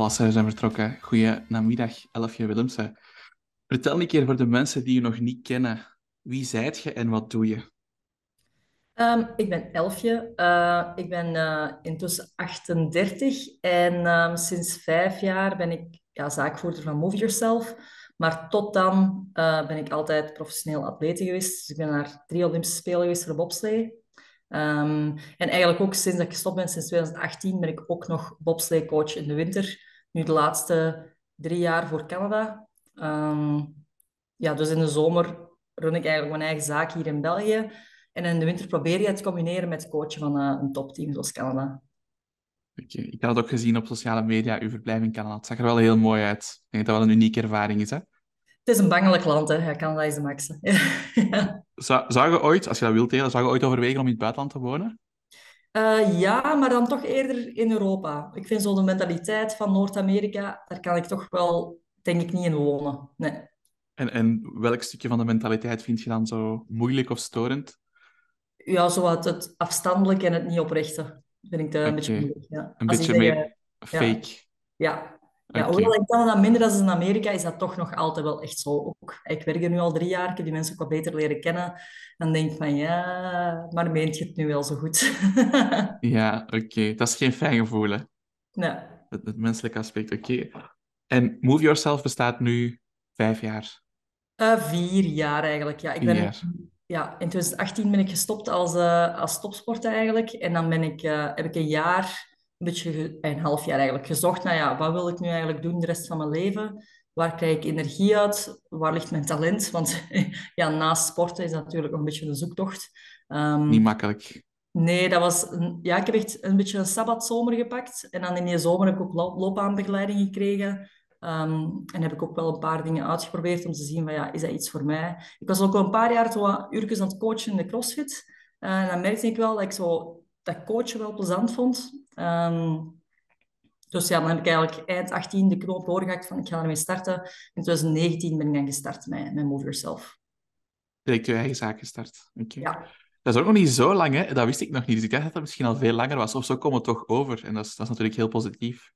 Palasser zijn vertrokken. Goeie namiddag, Elfje Willemsen. Vertel een keer voor de mensen die je nog niet kennen. Wie zijt je en wat doe je? Ehm, ik ben Elfje. Uh, ik ben uh, intussen 38 en um, sinds vijf jaar ben ik ja, zaakvoerder van Move Yourself. Maar tot dan uh, ben ik altijd professioneel atlete geweest. Dus ik ben naar drie Olympische Spelen geweest voor bobslee. Um, en eigenlijk ook sinds dat ik gestopt ben, sinds 2018, ben ik ook nog bobsleecoach in de winter. Nu de laatste drie jaar voor Canada. Um, ja, dus in de zomer run ik eigenlijk mijn eigen zaak hier in België. En in de winter probeer je het te combineren met coachen van uh, een topteam zoals Canada. Okay. Ik had het ook gezien op sociale media, uw verblijf in Canada. Het zag er wel heel mooi uit. Ik denk dat dat wel een unieke ervaring is, hè? Het is een bangelijk land, hè. Ja, Canada is de max. ja. zou, zou je ooit, als je dat wilt delen, zou je ooit overwegen om in het buitenland te wonen? Uh, ja, maar dan toch eerder in Europa. Ik vind zo de mentaliteit van Noord-Amerika, daar kan ik toch wel, denk ik, niet in wonen. Nee. En, en welk stukje van de mentaliteit vind je dan zo moeilijk of storend? Ja, zo wat het afstandelijk en het niet oprechte vind ik dat een beetje moeilijk. Ja. Een beetje meer fake. Ja, ja, okay. hoewel in Canada minder dan in Amerika, is dat toch nog altijd wel echt zo. Ook, ik werk er nu al drie jaar, ik heb die mensen ook wat beter leren kennen. Dan denk ik van, ja, maar meent je het nu wel zo goed? ja, oké. Dat is geen fijn gevoel, hè? Nee. Het, het menselijke aspect, oké. En Move Yourself bestaat nu vijf jaar? Uh, vier jaar eigenlijk, ja. Ik ben, jaar. Ja, in 2018 ben ik gestopt als, uh, als topsporter eigenlijk. En dan ben ik, uh, heb ik een jaar een beetje een half jaar eigenlijk gezocht naar ja, wat wil ik nu eigenlijk doen de rest van mijn leven? Waar krijg ik energie uit? Waar ligt mijn talent? Want ja, naast sporten is dat natuurlijk een beetje een zoektocht. Um, Niet makkelijk. Nee, dat was ja, ik heb echt een beetje een sabbatzomer gepakt. En dan in die zomer heb ik ook loopbaanbegeleiding gekregen. Um, en heb ik ook wel een paar dingen uitgeprobeerd om te zien van ja, is dat iets voor mij? Ik was ook al een paar jaar wat uurtjes aan het coachen in de CrossFit. Uh, en dan merkte ik wel dat ik zo dat coachen wel plezant vond. Um, dus ja, dan heb ik eigenlijk eind 18 de knoop doorgehakt van ik ga ermee starten. In 2019 ben ik dan gestart met, met Move Yourself. Direct je eigen zaak gestart. Okay. Ja. Dat is ook nog niet zo lang, hè? Dat wist ik nog niet. Dus ik dacht dat het misschien al veel langer was. Of zo komen we toch over. En dat is, dat is natuurlijk heel positief.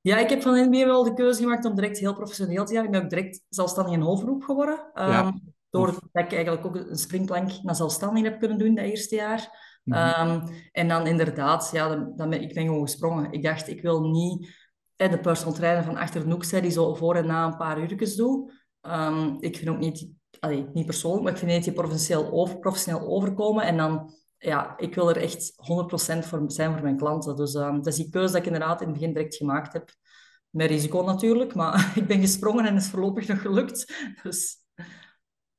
Ja, ik heb van in het wel de keuze gemaakt om direct heel professioneel te gaan. Ik ben ook direct zelfstandig in hoofdroep geworden. Um, ja. Doordat ik eigenlijk ook een springplank naar zelfstandig heb kunnen doen dat eerste jaar. Um, en dan inderdaad, ja, dan, ben, ik ben gewoon gesprongen. Ik dacht, ik wil niet eh, de personal trainer van achter de hoek zijn die zo voor en na een paar uurtjes doe. Um, ik vind ook niet, niet persoonlijk, maar ik vind het die professioneel, professioneel overkomen. En dan, ja, ik wil er echt 100% voor zijn voor mijn klanten. Dus um, dat is die keuze dat ik inderdaad in het begin direct gemaakt heb. Met risico natuurlijk, maar ik ben gesprongen en is voorlopig nog gelukt. Dus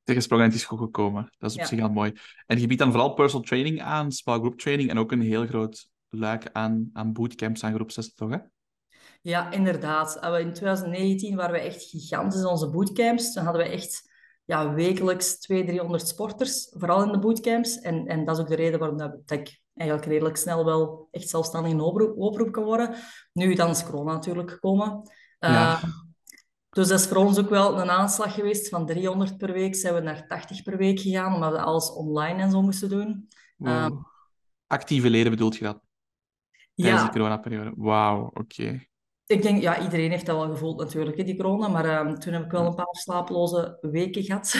en het is goed gekomen. Dat is op zich al mooi. En je biedt dan vooral personal training aan, small group training en ook een heel groot luik aan, aan bootcamps aan groepslessen, toch? Hè? Ja, inderdaad. In 2019 waren we echt gigantisch in onze bootcamps. Dan hadden we echt ja, wekelijks 200, 300 sporters, vooral in de bootcamps. En, en dat is ook de reden waarom dat, ik eigenlijk redelijk snel wel echt zelfstandig in oproep, oproep kan worden. Nu, dan is corona natuurlijk gekomen. Ja. Uh, dus dat is voor ons ook wel een aanslag geweest. Van 300 per week zijn we naar 80 per week gegaan, omdat we alles online en zo moesten doen. Um, Actieve leden bedoelt je dat? Tijdens ja. de coronaperiode. Wauw, oké. Ik denk, ja, iedereen heeft dat wel gevoeld natuurlijk, hè, die corona. Maar um, toen heb ik wel een paar slapeloze weken gehad.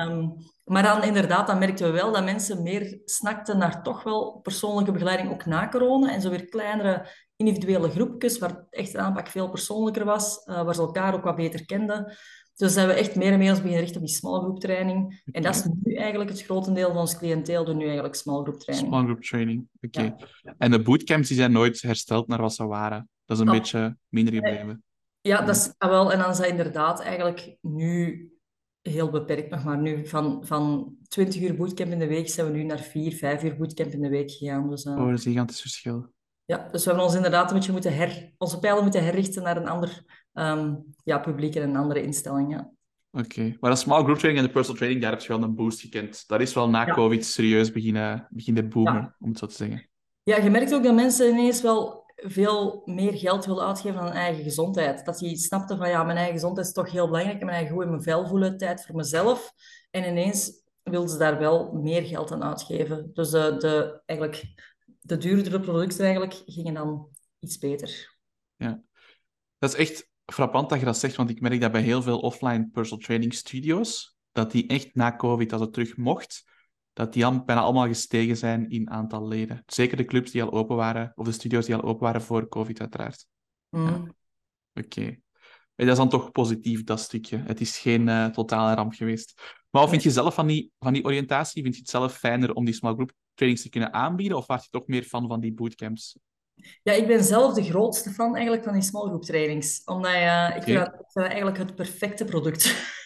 um, maar dan inderdaad, dan merkten we wel dat mensen meer snakten naar toch wel persoonlijke begeleiding, ook na corona. En zo weer kleinere individuele groepjes, waar echt de aanpak veel persoonlijker was, uh, waar ze elkaar ook wat beter kenden. Dus zijn we echt meer en meer ons beginnen richten op die small group training. En dat is nu eigenlijk het grotendeel van ons cliënteel, doen nu eigenlijk small group training. Small group training, oké. En de bootcamps die zijn nooit hersteld naar wat ze waren. Dat is een oh. beetje minder gebleven. Ja, dat is ah, wel. En dan zijn inderdaad eigenlijk nu heel beperkt nog maar nu. Van, van 20 uur bootcamp in de week zijn we nu naar 4, 5 uur bootcamp in de week gegaan. Dus, uh... Oh, dat is een gigantisch verschil. Ja, dus we hebben ons inderdaad een beetje moeten her, onze pijlen moeten herrichten naar een ander um, ja, publiek en een andere instelling. Ja. Oké, okay. maar de small group training en de personal training, daar heb je wel een boost gekend. Dat is wel na ja. COVID serieus beginnen, beginnen boomen, ja. om het zo te zeggen. Ja, je merkt ook dat mensen ineens wel veel meer geld willen uitgeven aan eigen gezondheid. Dat die snapten van ja, mijn eigen gezondheid is toch heel belangrijk. Mijn eigen goed in mijn vel voelen, tijd voor mezelf. En ineens wilden ze daar wel meer geld aan uitgeven. Dus de, de, eigenlijk, de duurdere producten eigenlijk gingen dan iets beter. ja. Dat is echt frappant dat je dat zegt, want ik merk dat bij heel veel offline personal training studios, dat die echt na COVID, als het terug mocht, dat die al, bijna allemaal gestegen zijn in aantal leden. Zeker de clubs die al open waren, of de studios die al open waren voor COVID, uiteraard. Mm. Ja. Oké. Dat is dan toch positief, dat stukje. Het is geen uh, totale ramp geweest. Maar wat vind je zelf van die, van die oriëntatie? Vind je het zelf fijner om die small group trainings te kunnen aanbieden? Of was je toch meer fan van die bootcamps? Ja, ik ben zelf de grootste fan eigenlijk van die small group trainings. Omdat uh, ik, vind dat, vind dat eigenlijk het perfecte product.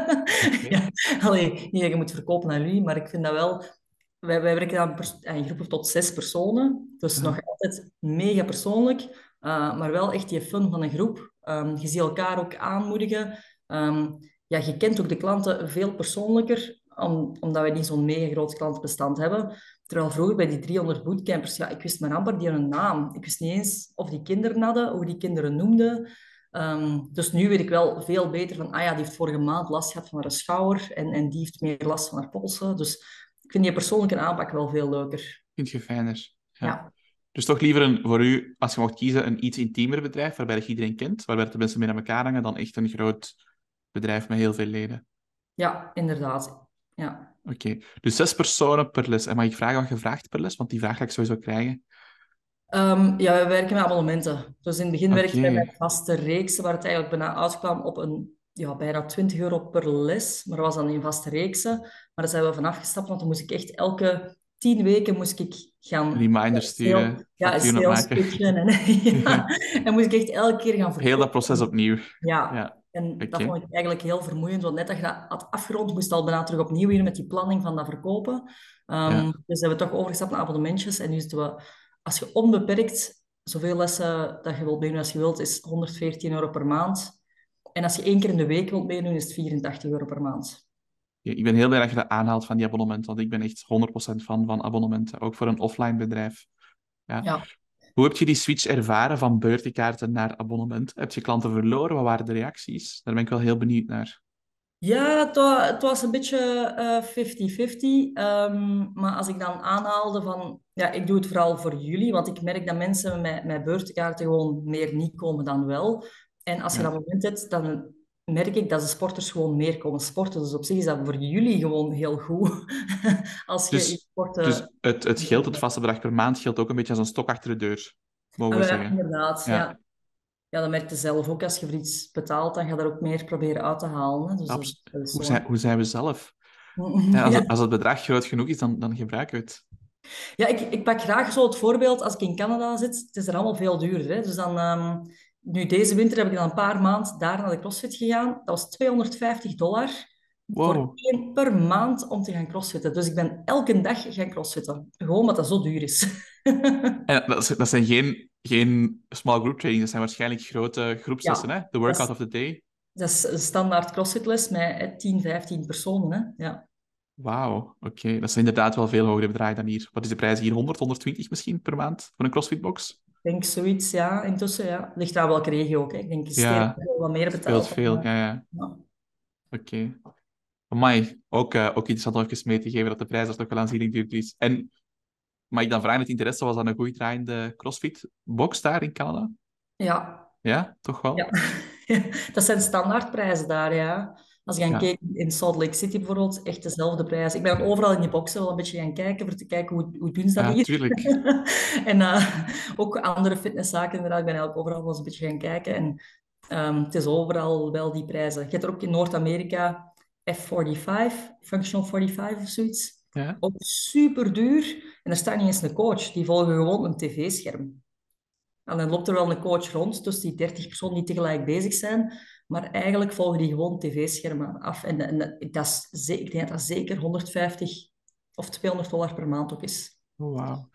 ja, allee, niet dat je moet verkopen aan jullie, maar ik vind dat wel... Wij, wij werken aan, aan groepen tot zes personen. Dus ja. nog altijd mega persoonlijk. Uh, maar wel echt die fun van een groep. Um, je ziet elkaar ook aanmoedigen. Um, ja, je kent ook de klanten veel persoonlijker, om, omdat wij niet zo'n mega groot klantbestand hebben. Terwijl vroeger bij die 300 bootcampers, ja, ik wist maar amper die hun naam. Ik wist niet eens of die kinderen hadden, hoe die kinderen noemden. Um, dus nu weet ik wel veel beter van, ah ja, die heeft vorige maand last gehad van haar schouder en, en die heeft meer last van haar polsen. Dus ik vind die persoonlijke aanpak wel veel leuker. Vind je fijner? Ja. ja. Dus toch liever een, voor u, als je mocht kiezen, een iets intiemer bedrijf, waarbij je iedereen kent, waarbij de mensen meer aan elkaar hangen, dan echt een groot bedrijf met heel veel leden. Ja, inderdaad. Ja. Oké, okay. dus zes personen per les. En mag ik vragen wat je vraagt per les? Want die vraag ga ik sowieso krijgen. Um, ja, we werken met abonnementen. Dus in het begin okay. werkten we met vaste reeksen, waar het eigenlijk bijna uitkwam op een, ja, bijna 20 euro per les. Maar dat was dan in vaste reeksen. Maar daar zijn we vanaf gestapt, want dan moest ik echt elke tien weken moest ik gaan... Reminders sturen. Ja, sales pitchen. En, ja, en moest ik echt elke keer gaan verkopen. Heel dat proces opnieuw. Ja, ja. En okay. dat vond ik eigenlijk heel vermoeiend, want net dat je dat had afgerond, moest je al bijna terug opnieuw weer met die planning van dat verkopen. Um, ja. Dus hebben we toch overgestapt naar abonnementjes. En nu zitten we, als je onbeperkt zoveel lessen dat je wilt meedoen als je wilt, is 114 euro per maand. En als je één keer in de week wilt meedoen, is het 84 euro per maand. Ja, ik ben heel blij dat je dat aanhaalt van die abonnementen, want ik ben echt 100% fan van abonnementen, ook voor een offline bedrijf. Ja. ja. Hoe heb je die switch ervaren van beurtenkaarten naar abonnement? Heb je klanten verloren? Wat waren de reacties? Daar ben ik wel heel benieuwd naar. Ja, het was, een beetje 50-50. Uh, um, maar als ik dan aanhaalde van... Ja, ik doe het vooral voor jullie, want ik merk dat mensen met, met beurtenkaarten gewoon meer niet komen dan wel. En als je dat moment hebt, dan merk ik dat de sporters gewoon meer komen sporten. Dus op zich is dat voor jullie gewoon heel goed. als je dus, sporten... dus het, het geld, het vaste bedrag per maand, geldt ook een beetje als een stok achter de deur, mogen we ja, zeggen. Inderdaad, ja. ja. Ja, dat merk je zelf ook. Als je voor iets betaalt, dan ga je er ook meer proberen uit te halen. Dus dat, dat hoe, zijn, hoe zijn we zelf? Ja, als, het, als het bedrag groot genoeg is, dan, dan gebruiken we het. Ja, ik, ik pak graag zo het voorbeeld als ik in Canada zit. Het is er allemaal veel duurder. Hè? Dus dan... Um, nu, deze winter heb ik dan een paar maanden daar naar de CrossFit gegaan. Dat was 250 dollar wow. voor één per maand om te gaan crossfitten. Dus ik ben elke dag gaan crossfitten. Gewoon omdat dat zo duur is. en dat, dat zijn geen, geen small group trainings, dat zijn waarschijnlijk grote groepslessen, ja, hè? The workout of the day. Dat is een standaard crossfitles met 10, 15 personen, hè? Ja. Wauw, oké. Okay. Dat zijn inderdaad wel veel hogere bedragen dan hier. Wat is de prijs hier? 100, 120 misschien per maand voor een CrossFit-box? Ik denk zoiets, ja. Intussen, ja. Ligt aan welke regio ook. Hè. Ik denk dat ja, veel wat meer betaald. veel, ja, ja. ja. Oké. Okay. Amai, ook, uh, ook interessant om even mee te geven dat de prijs er toch wel aanzienlijk duurder is. En mag ik dan vragen, het interesse was dan een goed draaiende CrossFit-box daar in Canada? Ja. Ja, toch wel? Ja. dat zijn standaardprijzen daar, ja. Als je gaat ja. kijken in Salt Lake City bijvoorbeeld, echt dezelfde prijs. Ik ben overal in die boxen wel een beetje gaan kijken, voor te kijken hoe, hoe doen ze dat ja, hier. Tuurlijk. en uh, ook andere fitnesszaken inderdaad. Ik ben eigenlijk overal wel eens een beetje gaan kijken. En um, het is overal wel die prijzen. Je hebt er ook in Noord-Amerika F45, Functional 45 of zoiets. Ja. Ook super duur. En er staat niet eens een coach. Die volgen gewoon een tv-scherm. En dan loopt er wel een coach rond, dus die 30 personen die tegelijk bezig zijn. Maar eigenlijk volgen die gewoon tv-schermen af. En, en dat is, ik denk dat dat zeker 150 of 200 dollar per maand ook is. Oh, wauw.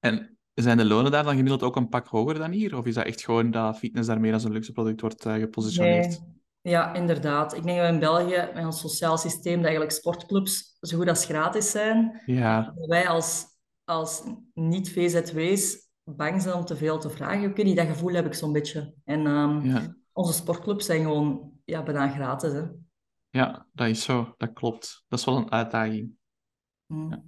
En zijn de lonen daar dan gemiddeld ook een pak hoger dan hier? Of is dat echt gewoon dat fitness daarmee als een luxe product wordt uh, gepositioneerd? Nee. Ja, inderdaad. Ik denk dat we in België met ons sociaal systeem dat eigenlijk sportclubs zo goed als gratis zijn. Ja. Wij als, als niet-VZW's bang zijn om te veel te vragen. Niet, dat gevoel heb ik zo'n beetje. En um, ja. onze sportclubs zijn gewoon ja, bijna gratis. Hè. Ja, dat is zo. Dat klopt. Dat is wel een uitdaging. Mm. Ja.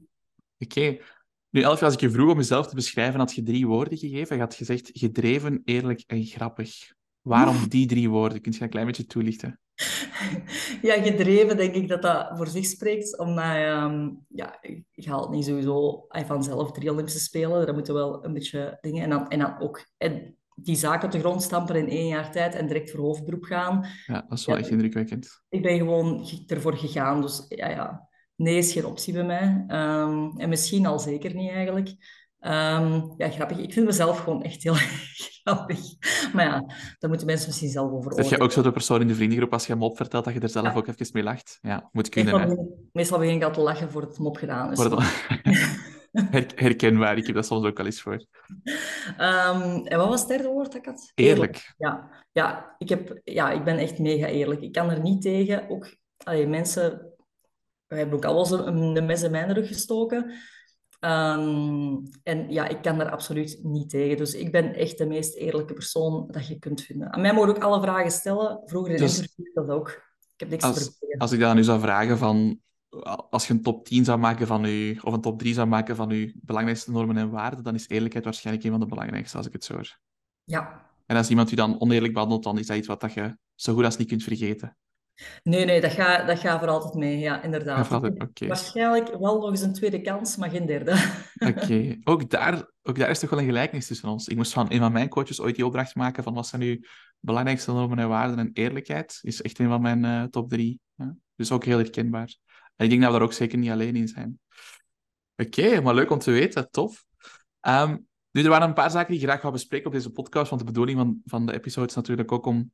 Oké. Okay. Nu, Elfie, als ik je vroeg om jezelf te beschrijven, had je drie woorden gegeven. Je had gezegd gedreven, eerlijk en grappig. Waarom die drie woorden? Kun je een klein beetje toelichten? Ja, gedreven denk ik dat dat voor zich spreekt. Omdat um, ja, je haalt niet sowieso vanzelf drie Olympische Spelen. Daar moeten wel een beetje dingen... En dan, en dan ook en die zaken op de grond stampen in één jaar tijd en direct voor hoofdberoep gaan. Ja, dat is wel echt indrukwekkend. Ik ben gewoon ervoor gegaan. Dus ja, ja. nee is geen optie bij mij. Um, en misschien al zeker niet eigenlijk. Um, ja, grappig. Ik vind mezelf gewoon echt heel grappig. Maar ja, daar moeten mensen misschien zelf over Zeg je ook zo de persoon in de vriendengroep als je hem op vertelt dat je er zelf ja. ook even mee lacht? Ja, moet kunnen. Meestal, begin, meestal begin ik al te lachen voor het mop gedaan is. Herkenbaar, ik heb dat soms ook al eens voor. Um, en wat was het derde woord dat ik had? Eerlijk. Ja, ja, ik, heb, ja, ik ben echt mega eerlijk. Ik kan er niet tegen. Ook allee, mensen, we hebben ook al wel de mes in mijn rug gestoken. Um, en ja, ik kan daar absoluut niet tegen. Dus ik ben echt de meest eerlijke persoon dat je kunt vinden. Aan mij mogen ook alle vragen stellen. Vroeger in dus, dat ook. Ik heb niks als, als ik dan nu zou vragen van... Als je een top 10 zou maken van je... Of een top 3 zou maken van je belangrijkste normen en waarden, dan is eerlijkheid waarschijnlijk een van de belangrijkste, als ik het zo hoor. Ja. En als iemand u dan oneerlijk behandelt, dan is dat iets wat dat je zo goed als niet kunt vergeten. Nee, nee, dat gaat, dat gaat voor altijd mee, ja, inderdaad. Okay. Waarschijnlijk wel nog eens een tweede kans, maar geen derde. Oké, ook, daar, ook daar is toch wel een gelijkenis tussen ons. Ik moest van een van mijn coaches ooit die opdracht maken van wat zijn nu belangrijkste normen en waarden en eerlijkheid. Is echt een van mijn uh, top drie. Ja? Dus ook heel herkenbaar. En ik denk dat we daar ook zeker niet alleen in zijn. Oké, maar leuk om te weten, tof. Um, nu, er waren een paar zaken die ik graag ga bespreken op deze podcast, want de bedoeling van, van de episode is natuurlijk ook om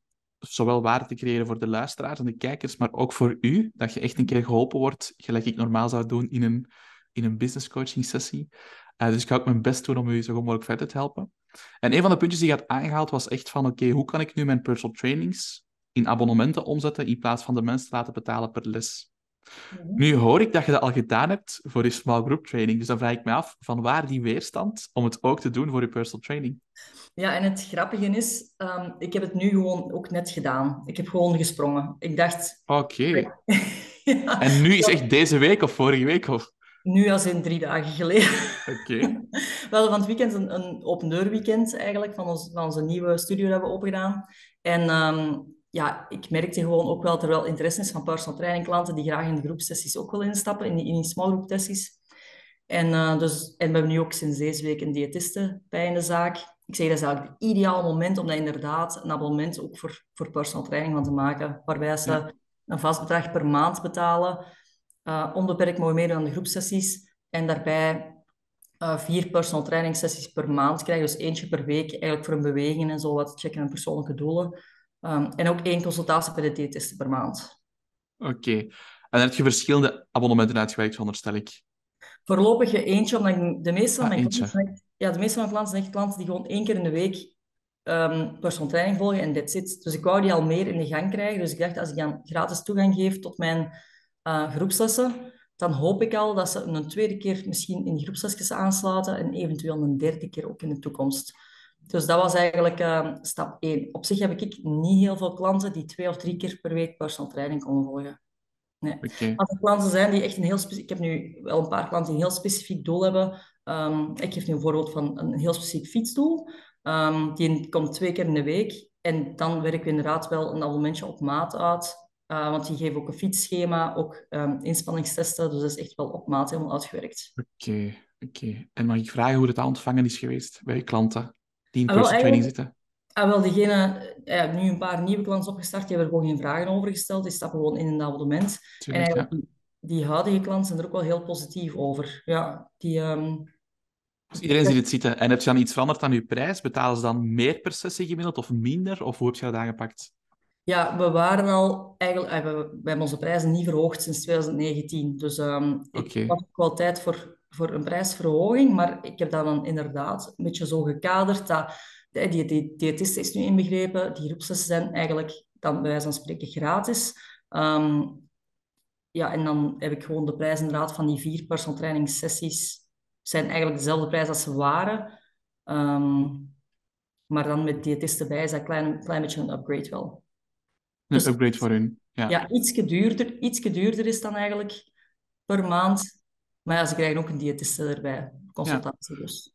zowel waarde te creëren voor de luisteraars en de kijkers, maar ook voor u, dat je echt een keer geholpen wordt, gelijk ik normaal zou doen in een, in een business coaching sessie. Uh, dus ik ga ook mijn best doen om u zo goed mogelijk verder te helpen. En een van de puntjes die je had aangehaald was echt van, oké, hoe kan ik nu mijn personal trainings in abonnementen omzetten in plaats van de mensen te laten betalen per les? Mhm. Nu hoor ik dat je dat al gedaan hebt voor je small group training, dus dan vraag ik me af, van waar die weerstand om het ook te doen voor je personal training? Ja, en het grappige is, um, ik heb het nu gewoon ook net gedaan. Ik heb gewoon gesprongen. Ik dacht... Oké. ja. En nu is echt deze week of vorige week? Of? Nu als in drie dagen geleden. Oké. Okay. We hadden van het weekend een, een open deur weekend eigenlijk, van, ons, van onze nieuwe studio dat we open gedaan. En um, ja, ik merkte gewoon ook wel, dat er wel interesse is van personal training klanten die graag in de groepsessies ook willen instappen, in die, in die small group sessies. En, uh, dus, en we hebben nu ook sinds deze week een diëtiste bij in de zaak ik zeg, dat is eigenlijk het ideale moment om dat inderdaad een abonnement ook voor, voor personal training van te maken, waarbij ze een vast bedrag per maand betalen, uh, onbeperkt mogen meedoen aan de groepsessies en daarbij uh, vier personal training sessies per maand krijgen, dus eentje per week, eigenlijk voor een beweging en zo wat checken en persoonlijke doelen. Um, en ook één consultatie bij de per maand. Oké. Okay. En heb je verschillende abonnementen uitgewerkt, veronderstel ik? Voorlopig eentje, omdat de meeste van ah, mijn klanten ja, de meeste van mijn klanten zijn echt klanten die gewoon één keer in de week um, personal training volgen en that's it. Dus ik wou die al meer in de gang krijgen. Dus ik dacht, als ik dan gratis toegang geef tot mijn uh, groepslessen, dan hoop ik al dat ze een tweede keer misschien in die groepslesjes aansluiten en eventueel een derde keer ook in de toekomst. Dus dat was eigenlijk uh, stap 1. Op zich heb ik niet heel veel klanten die twee of drie keer per week personal training komen volgen. Nee. Okay. Als er klanten zijn die echt een heel specifiek... Ik heb nu wel een paar klanten die een heel specifiek doel hebben. Um, ik geef nu een voorbeeld van een heel specifiek fietsdoel. Um, die komt twee keer in de week. En dan werk ik inderdaad wel een abonnementje op maat uit. Uh, want die geven ook een fietsschema, ook um, inspanningstesten. Dus dat is echt wel op maat helemaal uitgewerkt. Oké, oké. En mag ik vragen hoe het aan ontvangen is geweest bij je klanten die in ah, personal training zitten? Ah, wel, diegene, heb nu een paar nieuwe klanten opgestart, die hebben er gewoon geen vragen over gesteld. Die stappen gewoon in een abonnement. Tuurlijk, en ja. die, huidige klanten zijn er ook wel heel positief over. Ja, die... Um... Dus iedereen ziet het zitten. En heb je dan iets veranderd aan je prijs? Betalen ze dan meer per sessie gemiddeld of minder? Of hoe heb je dat aangepakt? Ja, we waren al eigenlijk, eh, we, we hebben onze prijzen niet verhoogd sinds 2019. Dus um, okay. ik was ook wel tijd voor, voor een prijsverhoging. Maar ik heb dat dan inderdaad een beetje zo gekaderd dat die, die diëtist is nu inbegrepen. Die groepslessen zijn eigenlijk dan bij wijze van spreken gratis. Um, ja, en dan heb ik gewoon de prijs inderdaad van die vier personal training sessies zijn eigenlijk dezelfde prijs als ze waren. Um, maar dan met diëtisten bij is dat een klein, klein beetje een upgrade wel. Een dus, upgrade voor hun, ja. Ja, iets duurder, iets duurder is dan eigenlijk per maand. Maar ja, ze krijgen ook een diëtiste erbij. consultatie dus.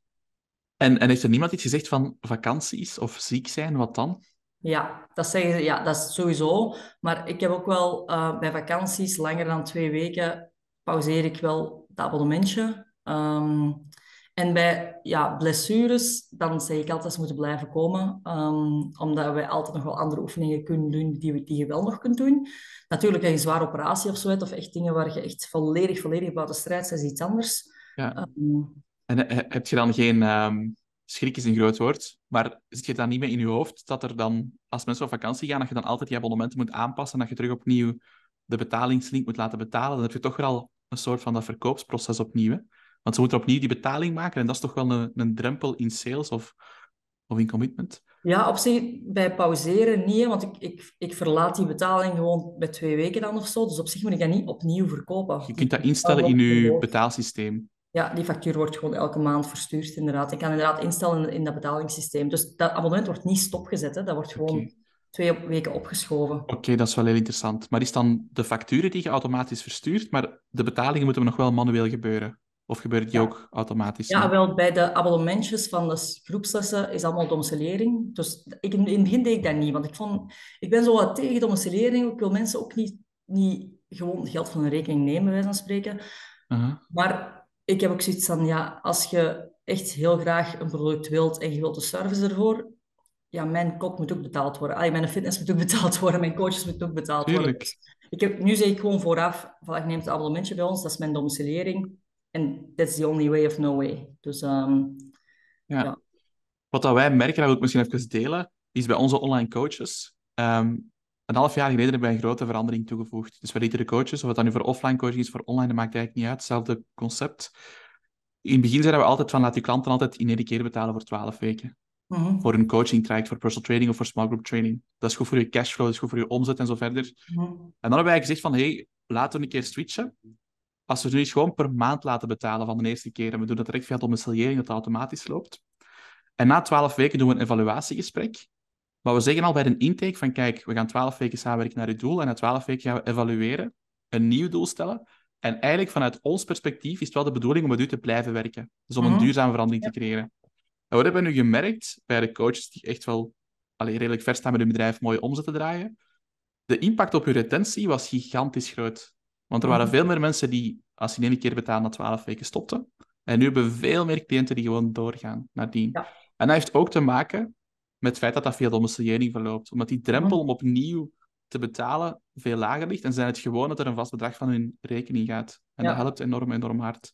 En, en heeft er niemand iets gezegd van vakanties of ziek zijn? Wat dan? Ja, dat zeggen ze, ja, dat is sowieso. Maar ik heb ook wel uh, bij vakanties, langer dan twee weken, pauzeer ik wel het abonnementje. Um, en bij ja, blessures, dan zeg ik altijd, ze moeten blijven komen. Um, omdat wij altijd nog wel andere oefeningen kunnen doen die, die je wel nog kunt doen. Natuurlijk, een zware operatie of zo, of echt dingen waar je echt volledig, volledig buiten strijd bent, is iets anders. Ja. Um, en eh, heb je dan geen... Um, schrik is een groot woord, maar zit je dan niet meer in je hoofd dat er dan, als mensen op vakantie gaan, dat je dan altijd die abonnementen moet aanpassen en dat je terug opnieuw de betalingslink moet laten betalen? Dan heb je toch weer al een soort van dat verkoopsproces opnieuw. Hè? Want ze moeten opnieuw die betaling maken en dat is toch wel een, een drempel in sales of, of in commitment? Ja, op zich bij pauzeren niet, want ik, ik, ik verlaat die betaling gewoon bij twee weken dan of zo. Dus op zich moet ik dat niet opnieuw verkopen. Je kunt dat instellen in je betaalsysteem. Ja, die factuur wordt gewoon elke maand verstuurd, inderdaad. Ik kan inderdaad instellen in dat betalingssysteem. Dus dat abonnement wordt niet stopgezet, hè. dat wordt gewoon twee weken opgeschoven. Oké, dat is wel heel interessant. Maar is dan de facturen die je automatisch verstuurt, maar de betalingen moeten nog wel manueel gebeuren? Of gebeurt die ook automatisch? Ja, wel, bij de abonnementjes van de groepslessen is allemaal domiciliering. Dus ik, in het begin deed ik dat niet, want ik, vond, ik ben zo wat tegen domiciliering. Ik wil mensen ook niet, niet gewoon geld van een rekening nemen, wij van spreken. Maar ik heb ook zoiets van, ja, als je echt heel graag een product wilt en je wilt de service ervoor, ja, mijn kok moet ook betaald worden. Ay, mijn fitness moet ook betaald worden, mijn coaches moeten ook betaald Tuurlijk. worden. Ik heb, nu zeg ik gewoon vooraf, van, ik neem het abonnementje bij ons, dat is mijn domiciliering. En that's the only way of no way. Dus um, ja. ja. Wat dat wij merken, dat wil ik misschien even delen, is bij onze online coaches. Um, een half jaar geleden hebben wij een grote verandering toegevoegd. Dus bij iedere coaches, of het dan nu voor offline coaching is, voor online, dat maakt eigenlijk niet uit. Hetzelfde concept. In het begin zeiden we altijd van, laat je klanten altijd in één keer betalen voor 12 weken. Mm -hmm. Voor een coaching traject, voor personal training of voor small group training. Dat is goed voor je cashflow, dat is goed voor je omzet en zo verder. Mm -hmm. En dan hebben wij gezegd van, hey, laten we een keer switchen. Als we nu eens gewoon per maand laten betalen van de eerste keer, en we doen dat direct via domiciliering, dat het automatisch loopt. En na 12 weken doen we een evaluatiegesprek. Maar we zeggen al bij een intake van, kijk, we gaan 12 weken samenwerken naar je doel, en na 12 weken gaan we evalueren, een nieuw doel stellen. En eigenlijk vanuit ons perspectief is het wel de bedoeling om met u te blijven werken. Dus om een duurzame verandering te creëren. En wat hebben we nu gemerkt bij de coaches die echt wel allee, redelijk ver staan met hun bedrijf mooie omzet te draaien? De impact op hun retentie was gigantisch groot. Want er waren veel meer mensen die, als ze in één keer betalen, na 12 weken stopten. En nu hebben we veel meer cliënten die gewoon doorgaan nadien. Ja. En dat heeft ook te maken met het feit dat dat via domiciliering verloopt. Omdat die drempel om opnieuw te betalen veel lager ligt. En zijn het gewoon dat er een vast bedrag van hun rekening gaat. En ja. dat helpt enorm, enorm hard.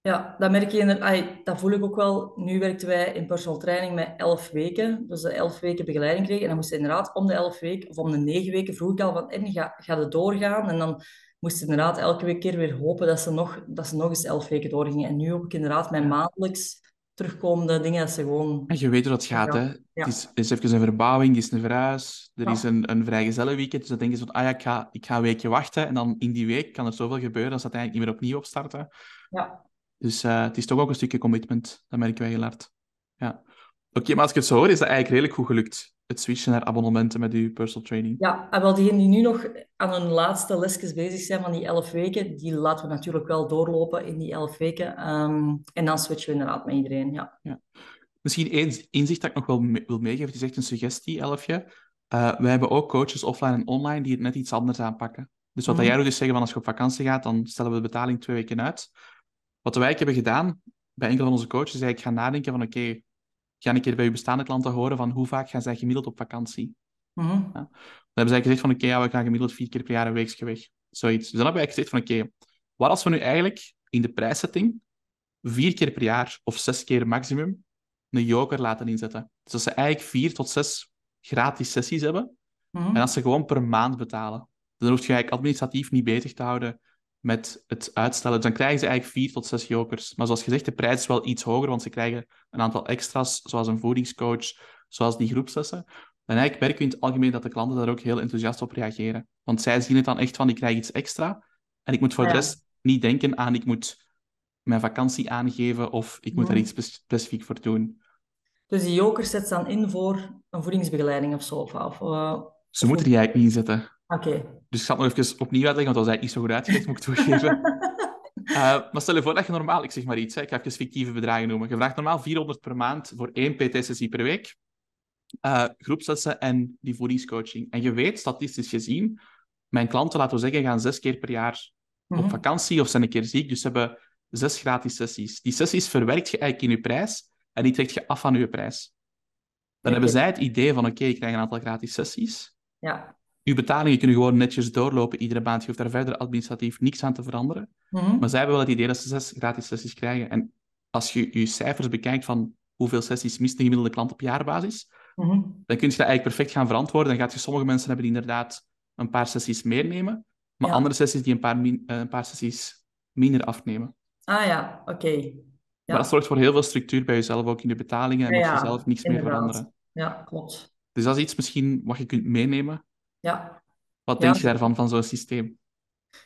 Ja, dat merk je inderdaad. Dat voel ik ook wel. Nu werkten wij in personal training met elf weken. Dus de elf weken begeleiding kregen. En dan moesten inderdaad om de elf weken, of om de negen weken, vroeg ik al van, en ga, ga het doorgaan? En dan moesten inderdaad elke keer weer hopen dat ze nog, dat ze nog eens elf weken doorgingen. En nu heb ik inderdaad mijn maandelijks terugkomende dingen dat ze gewoon... En je weet hoe dat gaat, hè? Ja. Het, is, is even een verbouwing, het is een verhuis, er ja. is een, een vrijgezellenweekend, dus dan denken ze van, ah ja, ik ga, ik ga een weekje wachten en dan in die week kan er zoveel gebeuren dat ze eigenlijk niet meer opnieuw opstarten. Ja. Dus uh, het is toch ook een stukje commitment, dat wij heel hard. Ja. Oké, okay, maar als ik het zo hoor, is dat eigenlijk redelijk goed gelukt het switchen naar abonnementen met uw personal training? Ja, en wel diegenen die nu nog aan hun laatste lesjes bezig zijn van die elf weken, die laten we natuurlijk wel doorlopen in die elf weken. Um, en dan switchen we inderdaad met iedereen, ja. ja. Misschien één inzicht dat ik nog wel me wil meegeven, het is echt een suggestie, Elfje. Uh, wij hebben ook coaches offline en online die het net iets anders aanpakken. Dus wat mm -hmm. jij doet is zeggen van als je op vakantie gaat, dan stellen we de betaling twee weken uit. Wat wij hebben gedaan bij enkele van onze coaches, is eigenlijk gaan nadenken van oké, okay, ga een keer bij je bestaande klanten horen van hoe vaak gaan zij gemiddeld op vakantie. -hmm. ja. Dan hebben zij gezegd van oké, okay, ja, we gaan gemiddeld vier keer per jaar een weekje weg. Zoiets. Dus dan hebben wij gezegd van oké, okay, wat als we nu eigenlijk in de prijssetting vier keer per jaar of zes keer maximum een joker laten inzetten. Dus dat ze eigenlijk vier tot zes gratis sessies hebben. -hmm. En als ze gewoon per maand betalen. Dan hoef je eigenlijk administratief niet bezig te houden met het uitstellen. Dus dan krijgen ze eigenlijk vier tot zes jokers. Maar zoals gezegd, de prijs is wel iets hoger, want ze krijgen een aantal extra's, zoals een voedingscoach, zoals die groepslessen. En eigenlijk merken we in het algemeen dat de klanten daar ook heel enthousiast op reageren. Want zij zien het dan echt van, ik krijg iets extra. En ik moet voor ja. de rest niet denken aan, ik moet mijn vakantie aangeven of ik moet mm. er iets specifiek voor doen. Dus die jokers zet dan in voor een voedingsbegeleiding of zo? Of, of, uh, ze moeten die eigenlijk niet inzetten. Oké. Okay. Dus ik zal het nog even opnieuw uitleggen, want dat was eigenlijk niet zo goed uitgelegd, moet ik toegeven. maar stel je voor dat je normaal, ik zeg maar iets, hè, ik ga even fictieve bedragen noemen. Je vraagt normaal 400 per maand voor één PT-sessie per week, uh, groepslessen en die voedingscoaching. En je weet, statistisch gezien, mijn klanten, laten we zeggen, gaan zes keer per jaar op Mhm. vakantie of zijn een keer ziek, dus ze hebben zes gratis sessies. Die sessies verwerkt je eigenlijk in je prijs en die trekt je af van je prijs. Dan hebben zij het idee van, oké, ik krijg een aantal gratis sessies. Ja. Uw betalingen kunnen gewoon netjes doorlopen iedere maand. Je hoeft daar verder administratief niks aan te veranderen. Mhm. Maar zij hebben wel het idee dat ze zes gratis sessies krijgen. En als je je cijfers bekijkt van hoeveel sessies mist een gemiddelde klant op jaarbasis, Mhm. dan kun je dat eigenlijk perfect gaan verantwoorden. Dan gaat je sommige mensen hebben die inderdaad een paar sessies meer nemen, maar Ja. andere sessies die een paar, min- eh, een paar sessies minder afnemen. Ah ja, oké. Ja. Maar dat zorgt voor heel veel structuur bij jezelf, ook in de betalingen, en Ja, moet je zelf niks meer veranderen. Ja, klopt. Dus dat is iets misschien wat je kunt meenemen. Ja. Wat Ja. denk je daarvan, van zo'n systeem?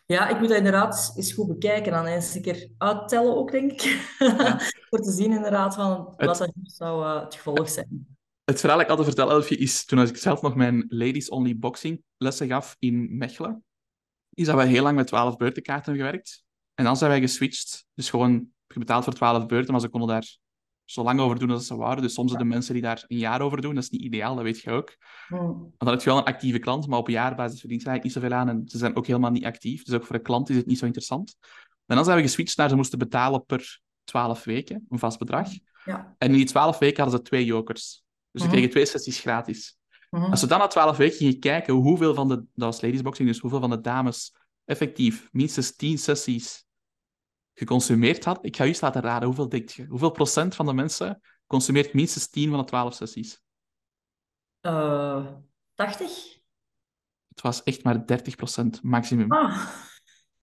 Ja, ik moet dat inderdaad eens goed bekijken. Dan eens een keer uittellen ook, denk ik. Ja. Voor te zien inderdaad van Het- wat dat zou eh, het gevolg zijn. Het verhaal dat ik altijd vertel, Elfje, is toen ik zelf nog mijn ladies-only boxing lessen gaf in Mechelen, is dat wij heel lang met 12 beurtenkaarten hebben gewerkt. En dan zijn wij geswitcht. Dus gewoon betaald voor 12 beurten, maar ze konden daar zo lang over doen als ze wouden. Dus soms zijn de mensen die daar een jaar over doen. Dat is niet ideaal, dat weet je ook. Hm. Want dan heb je wel een actieve klant, maar op jaarbasis verdient ze eigenlijk niet zoveel aan. En ze zijn ook helemaal niet actief. Dus ook voor een klant is het niet zo interessant. En dan zijn we geswitcht naar ze moesten betalen per 12 weken, een vast bedrag. Ja. En in die 12 weken hadden ze twee jokers. Dus ze Mhm. kregen twee sessies gratis. Mhm. Als we dan na 12 weken gingen kijken hoeveel van de, dat was ladiesboxing, dus hoeveel van de dames effectief minstens 10 sessies geconsumeerd had, ik ga u eens laten raden, hoeveel denk je? Hoeveel procent van de mensen consumeert minstens 10 van de 12 sessies? Eh, 80? Het was echt maar 30 procent maximum. Ah.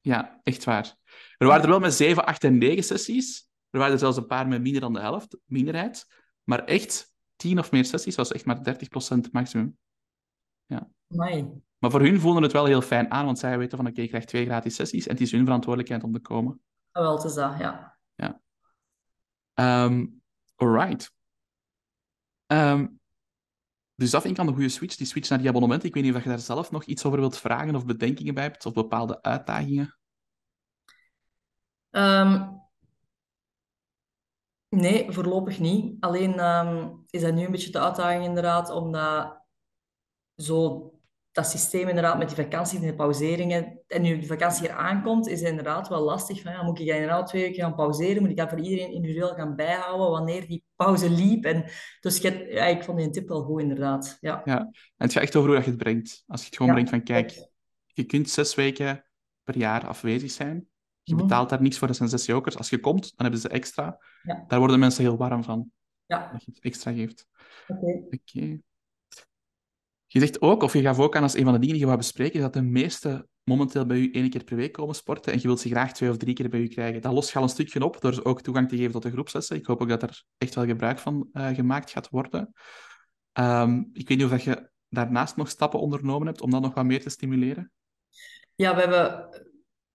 Ja, echt waar. Er waren er wel met 7, 8 en 9 sessies. Er waren er zelfs een paar met minder dan de helft, minderheid. Maar echt 10 of meer sessies was echt maar 30 procent maximum. Amai. Maar voor hun voelde het wel heel fijn aan, want zij weten van oké, ik krijg twee gratis sessies en het is hun verantwoordelijkheid om te komen. Wel, het is dat, ja. Ehm alright. Ehm, dus dat vind ik aan de goede switch, die switch naar die abonnementen. Ik weet niet of je daar zelf nog iets over wilt vragen of bedenkingen bij hebt, of bepaalde uitdagingen. Ehm, nee, voorlopig niet. Alleen is dat nu een beetje de uitdaging inderdaad, omdat zo dat systeem inderdaad met die vakanties en de pauzeringen, en nu de vakantie er aankomt, is het inderdaad wel lastig. Van, ja, moet ik inderdaad twee weken gaan pauzeren? Moet ik dat voor iedereen individueel gaan bijhouden wanneer die pauze liep? En, dus je ja, ik vond die tip wel goed, inderdaad. Ja. Ja. En het gaat echt over hoe dat je het brengt. Als je het gewoon Ja, brengt van kijk, je kunt zes weken per jaar afwezig zijn. Je Mhm. betaalt daar niks voor, dat zijn zes jokers. Als je komt, dan hebben ze extra. Daar worden mensen heel warm van, Ja, dat je het extra geeft. oké. Oké. Je zegt ook, of je gaf ook aan als een van de dingen die je wou bespreken, dat de meeste momenteel bij u één keer per week komen sporten en je wilt ze graag twee of drie keer bij u krijgen. Dat lost je al een stukje op door ze ook toegang te geven tot de groepslessen. Ik hoop ook dat er echt wel gebruik van eh, gemaakt gaat worden. Ehm, ik weet niet of dat je daarnaast nog stappen ondernomen hebt om dat nog wat meer te stimuleren. Ja, we hebben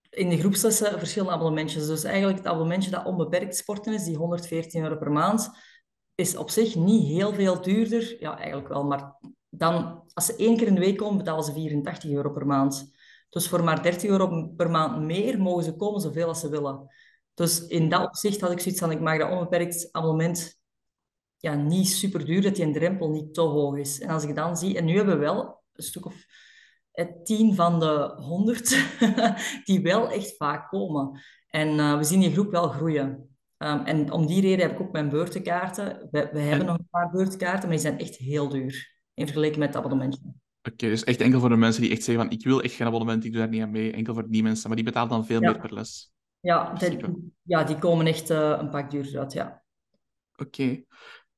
in de groepslessen verschillende abonnementjes. Dus eigenlijk het abonnementje dat onbeperkt sporten is, die 114 euro per maand, is op zich niet heel veel duurder. Ja, eigenlijk wel, maar dan, als ze één keer in de week komen, betalen ze 84 euro per maand. Dus voor maar 30 euro per maand meer mogen ze komen zoveel als ze willen. Dus in dat opzicht had ik zoiets van, ik mag dat onbeperkt abonnement ja, niet super duur, dat die drempel niet te hoog is. En als ik dan zie, en nu hebben we wel een stuk of eh, tien van de honderd die wel echt vaak komen. En eh, we zien die groep wel groeien. Ehm, en om die reden heb ik ook mijn beurtenkaarten. We, we hebben En- nog een paar beurtenkaarten, maar die zijn echt heel duur in vergelijking met het abonnementje. Oké, dus echt enkel voor de mensen die echt zeggen van ik wil echt geen abonnement, ik doe daar niet aan mee. Enkel voor die mensen, maar die betalen dan veel Ja. meer per les. Ja, ja die komen echt eh, een pak duurder uit, ja. Oké.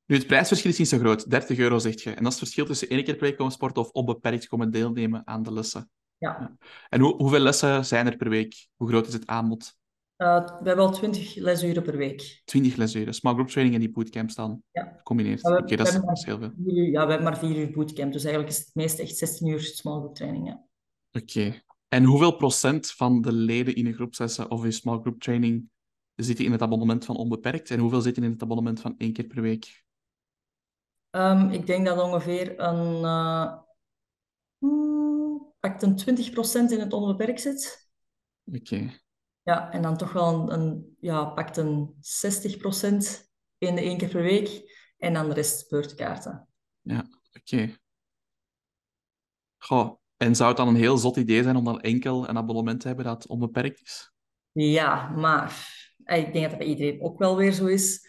Nu, het prijsverschil is niet zo groot. 30 euro, zegt je. En dat is het verschil tussen één keer per week komen sporten of onbeperkt komen deelnemen aan de lessen. ja. En hoe, hoeveel lessen zijn er per week? Hoe groot is het aanbod? Eh, we hebben al 20 lesuren per week. 20 lesuren. Small group training en die bootcamps dan Ja. gecombineerd. Oké, dat, is- heel veel. Uur- ja, we hebben maar vier uur bootcamp, dus eigenlijk is het meeste echt 16 uur small group training. Ja. Oké. En hoeveel procent van de leden in een groepslessen of in small group training zitten in het abonnement van onbeperkt? En hoeveel zitten in het abonnement van één keer per week? Ehm, ik denk dat ongeveer een, eh hmm, pakt een 20% in het onbeperkt zit. Oké. Ja, en dan toch wel een, een ja, pakt een 60% in de één keer per week en dan de rest beurtkaarten. Ja, oké. Goh, en zou het dan een heel zot idee zijn om dan enkel een abonnement te hebben dat onbeperkt is? Ja, maar eh, ik denk dat dat bij iedereen ook wel weer zo is.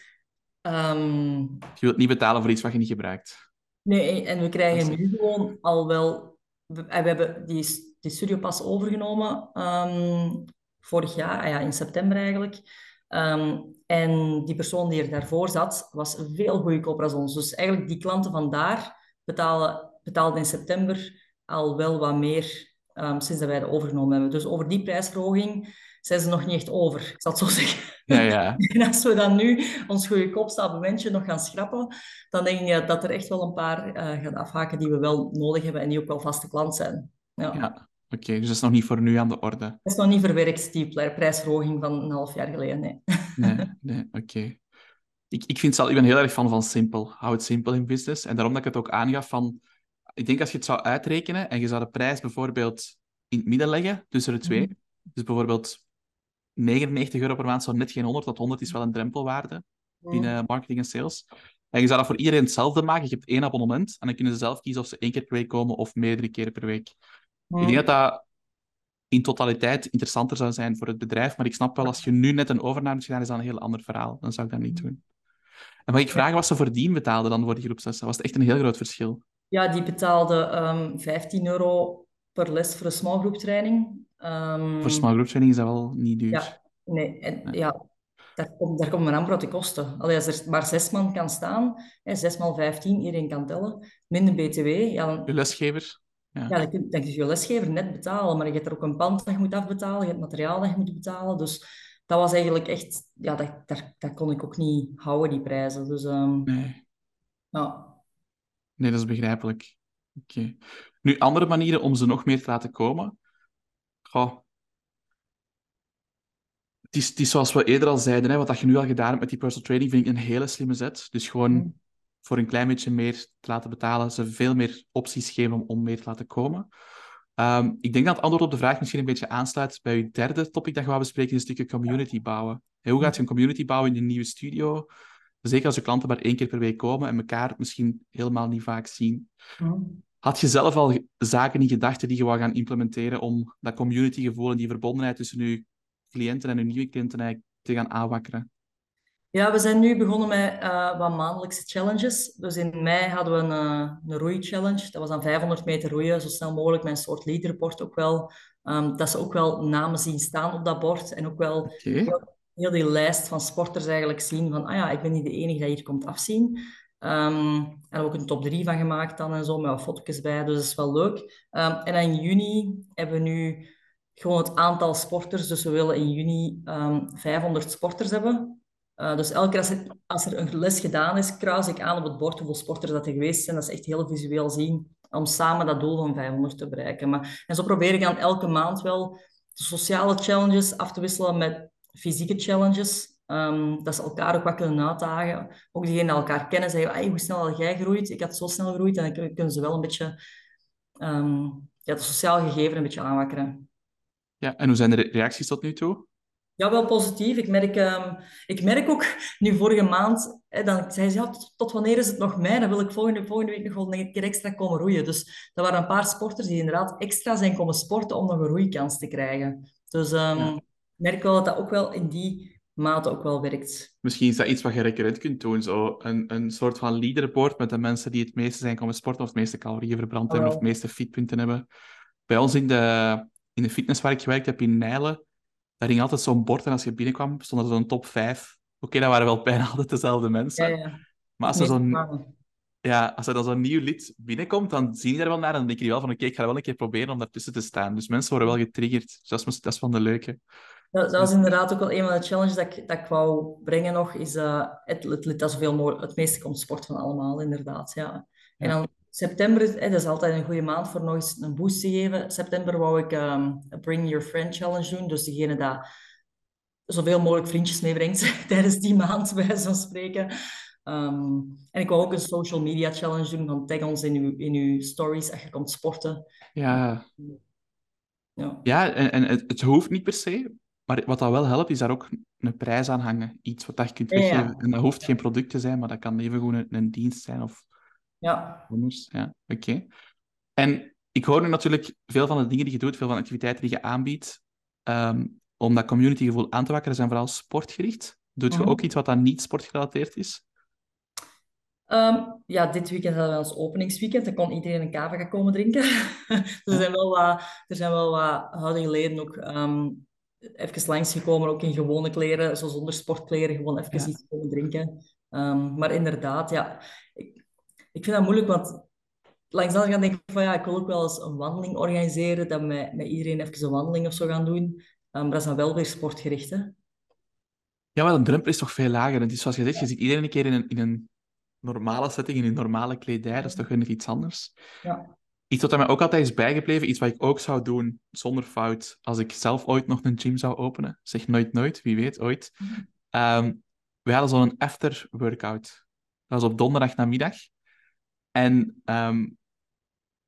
Ehm, Je wilt niet betalen voor iets wat je niet gebruikt. nee, en we krijgen nu gewoon al wel... We, eh, we hebben die, die studio pas overgenomen ehm, vorig jaar, ah ja, in september eigenlijk. Ehm, en die persoon die er daarvoor zat, was veel goedkoper als ons. Dus eigenlijk die klanten van daar betalen, betaalden in september al wel wat meer ehm, sinds dat wij het overgenomen hebben. Dus over die prijsverhoging zijn ze nog niet echt over, ik zal het zo zeggen. Ja, ja. En als we dan nu ons goedkoopste abonnementje nog gaan schrappen, dan denk ik dat er echt wel een paar eh, gaan afhaken die we wel nodig hebben en die ook wel vaste klant zijn. Ja. ja. Oké, dus dat is nog niet voor nu aan de orde. Dat is nog niet verwerkt, die prijsverhoging van een half jaar geleden. Nee. Nee, nee, oké. Ik, ik, vind zelf, ik ben heel erg fan van simpel. Hou het simpel in business. En daarom dat ik het ook aangaf van... Ik denk als je het zou uitrekenen en je zou de prijs bijvoorbeeld in het midden leggen tussen de twee. Mhm. Dus bijvoorbeeld 99 euro per maand zou net geen 100, want 100 is wel een drempelwaarde binnen marketing en sales. En je zou dat voor iedereen hetzelfde maken. Je hebt één abonnement en dan kunnen ze zelf kiezen of ze één keer per week komen of meerdere keren per week. Ik denk dat dat in totaliteit interessanter zou zijn voor het bedrijf, maar ik snap wel, als je nu net een overname hebt gedaan, is dat een heel ander verhaal. Dan zou ik dat niet doen. En mag ik vragen wat ze voordien betaalden dan voor die groepslessen? Was het echt een heel groot verschil? Ja, die betaalde ehm 15 euro per les voor een small group training. Ehm, Voor small group training is dat wel niet duur. Ja, nee, en, Nee. ja daar, komt daar komt maar amper de kosten. Allee, als er maar zes man kan staan, hè, zes maal 15, iedereen kan tellen, minder BTW, ja, dan, Je lesgever? Ja. ja, dan, kun, je je lesgever net betalen, maar je hebt er ook een pand dat je moet afbetalen, je hebt materiaal dat je moet betalen. Dus dat was eigenlijk echt, ja, dat, daar, dat kon ik ook niet houden, die prijzen. Dus ehm, Nee. ja. Nee, dat is begrijpelijk. Oké. Nu, andere manieren om ze nog meer te laten komen? Goh. Het is, het is zoals we eerder al zeiden, hè, wat dat je nu al gedaan hebt met die personal training, vind ik een hele slimme zet. Dus gewoon Mm. Voor een klein beetje meer te laten betalen, ze veel meer opties geven om, om meer te laten komen. Ehm, ik denk dat het antwoord op de vraag misschien een beetje aansluit bij uw derde topic dat je wou bespreken, een stukje community bouwen. Hoe gaat je een community bouwen in een nieuwe studio? Zeker als je klanten maar één keer per week komen en elkaar misschien helemaal niet vaak zien. Had je zelf al zaken in gedachten die je wou gaan implementeren om dat communitygevoel en die verbondenheid tussen je cliënten en je nieuwe cliënten eigenlijk te gaan aanwakkeren? Ja, we zijn nu begonnen met eh, wat maandelijkse challenges. Dus in mei hadden we een, eh, een roei-challenge. Dat was dan 500 meter roeien, zo snel mogelijk met een soort leaderboard ook wel. Ehm, dat ze ook wel namen zien staan op dat bord en ook wel heel, die lijst van sporters eigenlijk zien van, ah ja, ik ben niet de enige die hier komt afzien. Ehm en ook een top 3 van gemaakt dan en zo, met wat foto's bij, dus dat is wel leuk. Ehm, en dan in juni hebben we nu gewoon het aantal sporters, dus we willen in juni ehm 500 sporters hebben. Uh, dus elke als er, een les gedaan is, kruis ik aan op het bord hoeveel sporters dat er geweest zijn. Dat is echt heel visueel zien, om samen dat doel van 500 te bereiken. Maar, en zo probeer ik dan elke maand wel de sociale challenges af te wisselen met fysieke challenges. Um, dat ze elkaar ook wat kunnen uitdagen. Ook diegenen die elkaar kennen, zeggen, hey, hoe snel had jij gegroeid? Ik had zo snel gegroeid. En dan kunnen ze wel een beetje um, ja, het sociaal gegeven een beetje aanwakkeren. Ja, en hoe zijn de reacties tot nu toe? Ja, wel positief. Ik merk, um, ik merk ook nu vorige maand, hè, dan zei ze, ja, tot, tot, wanneer is het nog mei? Dan wil ik volgende, volgende week nog wel een keer extra komen roeien. Dus er waren een paar sporters die inderdaad extra zijn komen sporten om nog een roeikans te krijgen. Dus um, ja. ik merk wel dat dat ook wel in die mate ook wel werkt. Misschien is dat iets wat je recurrent kunt doen. Zo een, een soort van leaderboard met de mensen die het meeste zijn komen sporten of het meeste calorieën verbrand hebben of het meeste fitpunten hebben. Bij ons in de, in de fitness waar ik gewerkt heb in Nijlen, daar ging altijd zo'n bord en als je binnenkwam, stond er zo'n top 5. Oké, okay, dat waren wel bijna altijd dezelfde mensen. Ja, ja. Maar als er zo'n ja, als er dan zo'n nieuw lid binnenkomt, dan zie je er wel naar en dan denk je wel van oké, okay, ik ga wel een keer proberen om daartussen te staan. Dus mensen worden wel getriggerd. Dus dat is, dat is van de leuke. Dat, dat was inderdaad ook wel een van de challenges dat ik, dat ik wou brengen nog, is uh, het, het lid dat zoveel mogelijk, het meeste komt sport van allemaal, inderdaad. Ja. En dan september, hè, dat is altijd een goede maand voor nog eens een boost te geven. September wou ik um, een Bring Your Friend Challenge doen, dus degene dat zoveel mogelijk vriendjes meebrengt tijdens die maand, bij wijze van spreken. Um, en ik wou ook een social media challenge doen, van tag ons in uw, in uw stories als je komt sporten. Ja, ja. ja en, en het, het hoeft niet per se. maar wat dat wel helpt, is daar ook een prijs aan hangen. Iets wat je kunt weggeven. En dat hoeft geen product te zijn, maar dat kan even gewoon een, een dienst zijn of ja. anders. Ja, oké. En ik hoor nu natuurlijk veel van de dingen die je doet, veel van de activiteiten die je aanbiedt, um, om dat communitygevoel aan te wakkeren, zijn vooral sportgericht. Doet je mhm. ook iets wat dan niet sportgerelateerd is? Ehm, ja, dit weekend hadden we ons openingsweekend. Dan kon iedereen een kava gaan komen drinken. er, zijn wel wat, er zijn wel wat houding geleden ook um, even langsgekomen, ook in gewone kleren, zo zonder sportkleren, gewoon even iets komen drinken. Um, maar inderdaad, ja, ik, vind dat moeilijk, want langs de andere kant denk ik van ja, ik wil ook wel eens een wandeling organiseren, dat met, met iedereen even een wandeling of zo gaan doen. maar dat is dan wel weer sportgericht, hè? Ja, maar de drempel is toch veel lager. Het is zoals je zegt, je ziet iedereen een keer in een, in een normale setting, in een normale kledij. Dat is toch weer iets anders. Ja. Iets wat mij ook altijd is bijgebleven, iets wat ik ook zou doen zonder fout, als ik zelf ooit nog een gym zou openen. Zeg nooit nooit, wie weet, ooit. Um, we hadden zo'n after-workout. Dat was op donderdag namiddag. En ehm,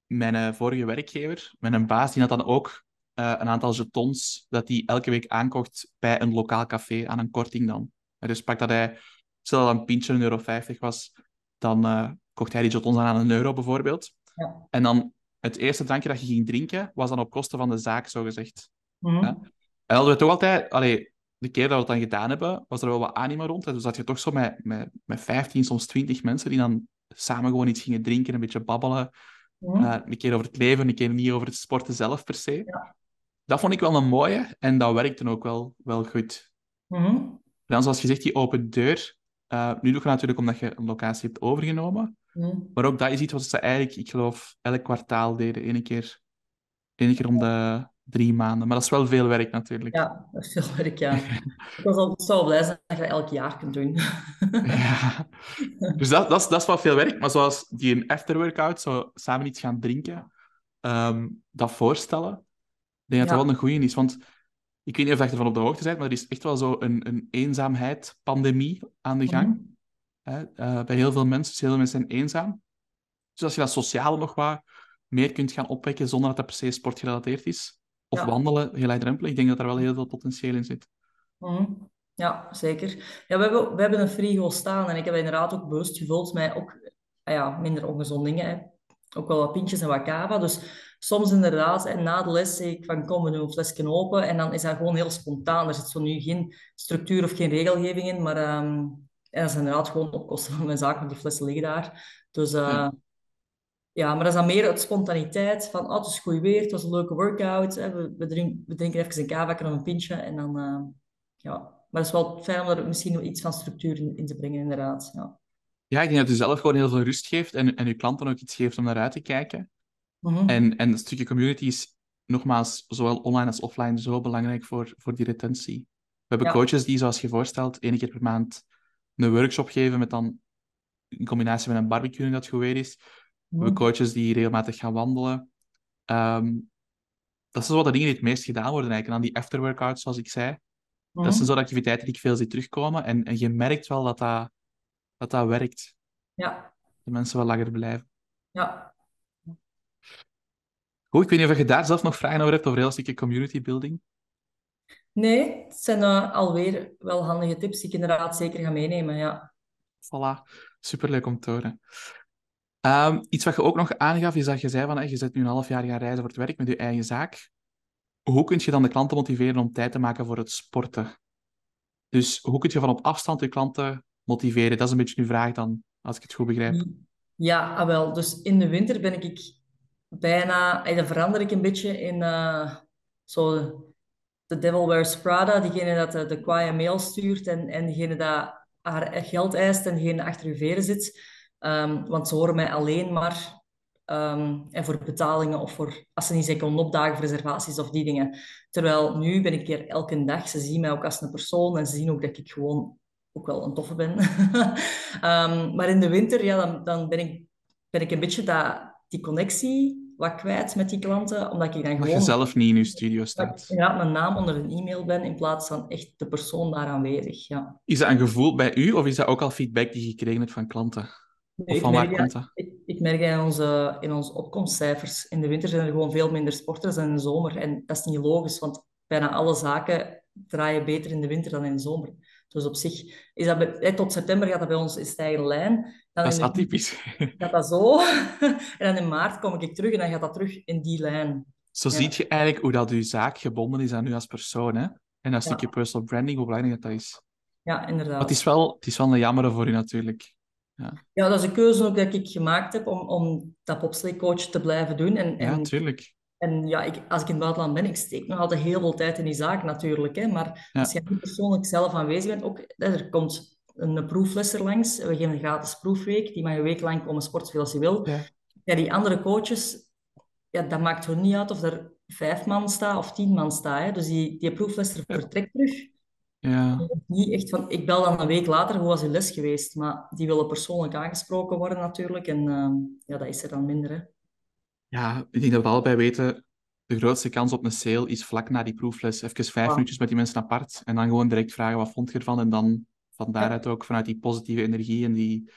mijn uh, vorige werkgever, mijn baas, die had dan ook uh, een aantal jetons dat hij elke week aankocht bij een lokaal café aan een korting dan. Dus pak dat hij, stel dat een pintje een euro 50 was, dan uh, kocht hij die jetons aan een euro bijvoorbeeld. Ja. En dan het eerste drankje dat je ging drinken, was dan op kosten van de zaak, zogezegd. Mm ja? En hadden we toch altijd... Allee, de keer dat we het dan gedaan hebben, was er wel wat anima rond. Dus zat je toch zo met, met, met 15, soms 20 mensen die dan samen gewoon iets gingen drinken, een beetje babbelen. Mm uh, een keer over het leven, een keer niet over het sporten zelf per se. Ja. Dat vond ik wel een mooie en dat werkte ook wel, wel goed. Mm Dan, zoals gezegd, die open deur. Uh, nu doe je natuurlijk omdat je een locatie hebt overgenomen. Mm. Maar ook dat is iets wat ze eigenlijk, ik geloof, elk kwartaal deden. Eén keer, één keer om de drie maanden. Maar dat is wel veel werk natuurlijk. Ja, dat is veel werk, ja. ik was al zo blij zijn dat je dat elk jaar kunt doen. ja. Dus dat, dat, is, dat is wel veel werk. Maar zoals die een afterworkout, zo samen iets gaan drinken, um, dat voorstellen, ik denk dat dat wel een goeie is. Want ik weet niet of je ervan op de hoogte bent, maar er is echt wel zo een, een eenzaamheid-pandemie aan de gang. Mm Hè? Uh, bij heel veel mensen. Dus heel veel mensen zijn eenzaam. Dus als je dat sociale nog wat meer kunt gaan opwekken zonder dat dat per se sportgerelateerd is, of Ja. wandelen, geleidrempelig, ik denk dat daar wel heel veel potentieel in zit. Mhm. Ja, zeker. Ja, we hebben, we hebben een frigo staan en ik heb inderdaad ook bewust gevuld met ook ah ja, minder ongezonde dingen. Hè. Ook wel wat pintjes en wat cava. Dus soms inderdaad, en na de les zeg ik van kom, we doen een flesje open. En dan is dat gewoon heel spontaan. Er zit zo nu geen structuur of geen regelgeving in. Maar ehm, en dat is inderdaad gewoon op kosten van mijn zaak, want die flessen liggen daar. Dus eh, Ja. Ja, maar dat is dan meer uit spontaniteit. Van, oh, het is goed weer, het was een leuke workout. Hè. We, we, drinken, we drinken even een cava of een pintje. En dan, eh, ja. Maar het is wel fijn om er misschien nog iets van structuur in, in te brengen, inderdaad. Ja. Ja, ik denk dat het zelf gewoon heel veel rust geeft en, en je klanten ook iets geeft om naar uit te kijken. Mhm. En, en het stukje community is nogmaals, zowel online als offline, zo belangrijk voor, voor die retentie. We hebben Ja. coaches die, zoals je voorstelt, één keer per maand een workshop geven met dan in combinatie met een barbecue dat goed weer is. We hebben coaches die regelmatig gaan wandelen. Ehm, dat zijn zo de dingen die het meest gedaan worden eigenlijk. En dan die afterworkouts, zoals ik zei. Dat Mhm. zijn zo de activiteiten die ik veel zie terugkomen. En, en je merkt wel dat dat, dat, dat werkt. Ja, Dat mensen wel langer blijven. ja. Goed, ik weet niet of je daar zelf nog vragen over hebt, over heel stukje community building. Nee, het zijn eh, alweer wel handige tips die ik inderdaad zeker ga meenemen. Ja. Voilà, superleuk om te horen. Ehm, iets wat je ook nog aangaf, is dat je zei van, je zit nu een half jaar gaan reizen voor het werk met je eigen zaak. Hoe kun je dan de klanten motiveren om tijd te maken voor het sporten? Dus hoe kun je van op afstand je klanten motiveren? Dat is een beetje uw vraag dan, als ik het goed begrijp. Ja, ah, wel. Dus in de winter ben ik bijna... eh, Dan verander ik een beetje in eh, zo de Devil Wears Prada. Diegene dat de, de kwaaie mail stuurt en, en diegene dat haar geld eist en diegene achter uw veren zit. Ehm, want ze horen mij alleen maar... ehm, en voor betalingen of voor... Als ze niet kunnen opdagen voor reservaties of die dingen. Terwijl nu ben ik hier elke dag. Ze zien mij ook als een persoon en ze zien ook dat ik gewoon ook wel een toffe ben. Ehm, maar in de winter, ja, dan, dan ben, ik, ben ik een beetje dat, die connectie wat kwijt met die klanten, omdat ik dan Dat je gewoon zelf niet in je studio staat. inderdaad mijn naam onder een e-mail ben, in plaats van echt de persoon daar aanwezig. Ja. Is dat een gevoel bij u, of is dat ook al feedback die je gekregen hebt van klanten? Of Ik van waar merk komt dat, dat? ik, ik merk dat in onze, in onze opkomstcijfers. In de winter zijn er gewoon veel minder sporters dan in de zomer. En dat is niet logisch, want bijna alle zaken draaien beter in de winter dan in de zomer. Dus op zich is dat bij, tot september gaat dat bij ons in stijgende lijn. Dan dat is atypisch. Gaat dat zo. en dan in maart kom ik terug en dan gaat dat terug in die lijn. Zo ja. zie je eigenlijk hoe dat je zaak gebonden is aan u als persoon. Hè? En dat stukje personal branding, hoe belangrijk dat is. Ja, inderdaad. Maar het is wel, het is wel een jammer voor u natuurlijk. Ja. ja, dat is een keuze ook dat ik gemaakt heb om, om dat bobsleecoach te blijven doen. En, ja, natuurlijk. En ja, ik, als ik in het buitenland ben, ik steek nog altijd heel veel tijd in die zaak natuurlijk. Hè, maar als je niet persoonlijk zelf aanwezig bent, ook, er komt een proeflesser langs. We geven een gratis proefweek. Die mag een week lang komen sporten als je wil. Ja. ja. die andere coaches, ja, dat maakt er niet uit of er vijf man staat of tien man staat. Hè. Dus die, die proeflesser vertrekt terug. Ja. Niet echt van, ik bel dan een week later, hoe was je les geweest? Maar die willen persoonlijk aangesproken worden natuurlijk. En uh, ja, dat is er dan minder. Hè. Ja, ik denk dat we allebei weten, de grootste kans op een sale is vlak na die proefles. Even vijf minuutjes met die mensen apart en dan gewoon direct vragen, wat vond je ervan? En dan van daaruit ook, vanuit die positieve energie en die,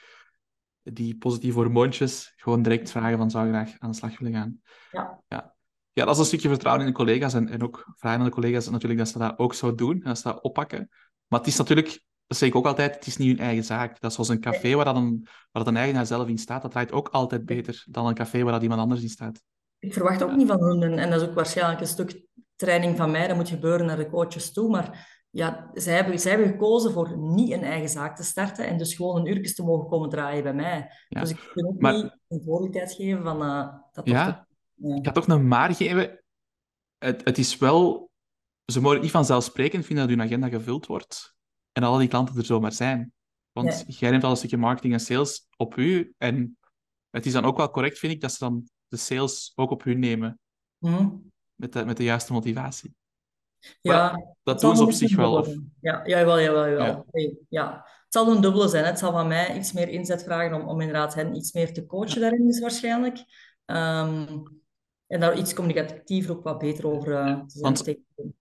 die positieve hormoontjes, gewoon direct vragen van, zou je graag aan de slag willen gaan? Ja. ja. Ja, dat is een stukje vertrouwen in de collega's en, en ook vragen aan de collega's natuurlijk dat ze dat ook zo doen, dat ze dat oppakken. Maar het is natuurlijk dat zeg ik ook altijd, het is niet hun eigen zaak. Dat is zoals een café waar, dat een, waar dat een eigenaar zelf in staat, dat draait ook altijd beter dan een café waar dat iemand anders in staat. Ik verwacht ook niet van hun, en dat is ook waarschijnlijk een stuk training van mij, dat moet gebeuren naar de coaches toe, maar ja, zij hebben, zij hebben gekozen voor niet een eigen zaak te starten en dus gewoon een uurtje te mogen komen draaien bij mij. Dus ik kan ook maar, niet een verantwoordelijkheid geven van uh, dat ja, ik ga toch een maar geven. Het, het is wel... Ze mogen niet vanzelfsprekend vinden dat hun agenda gevuld wordt en al die klanten er zomaar zijn. Want jij neemt al een stukje marketing en sales op u. En het is dan ook wel correct, vind ik, dat ze dan de sales ook op u nemen. Mm. Met, de, met de juiste motivatie. Ja, maar dat doen ze op zich wel. Of... Ja, jawel, jawel, jawel. Ja. ja. Het zal een dubbele zijn. Het zal van mij iets meer inzet vragen om, om inderdaad hen iets meer te coachen daarin, dus waarschijnlijk. Um, en daar iets communicatiever ook wat beter over uh, te zijn. Want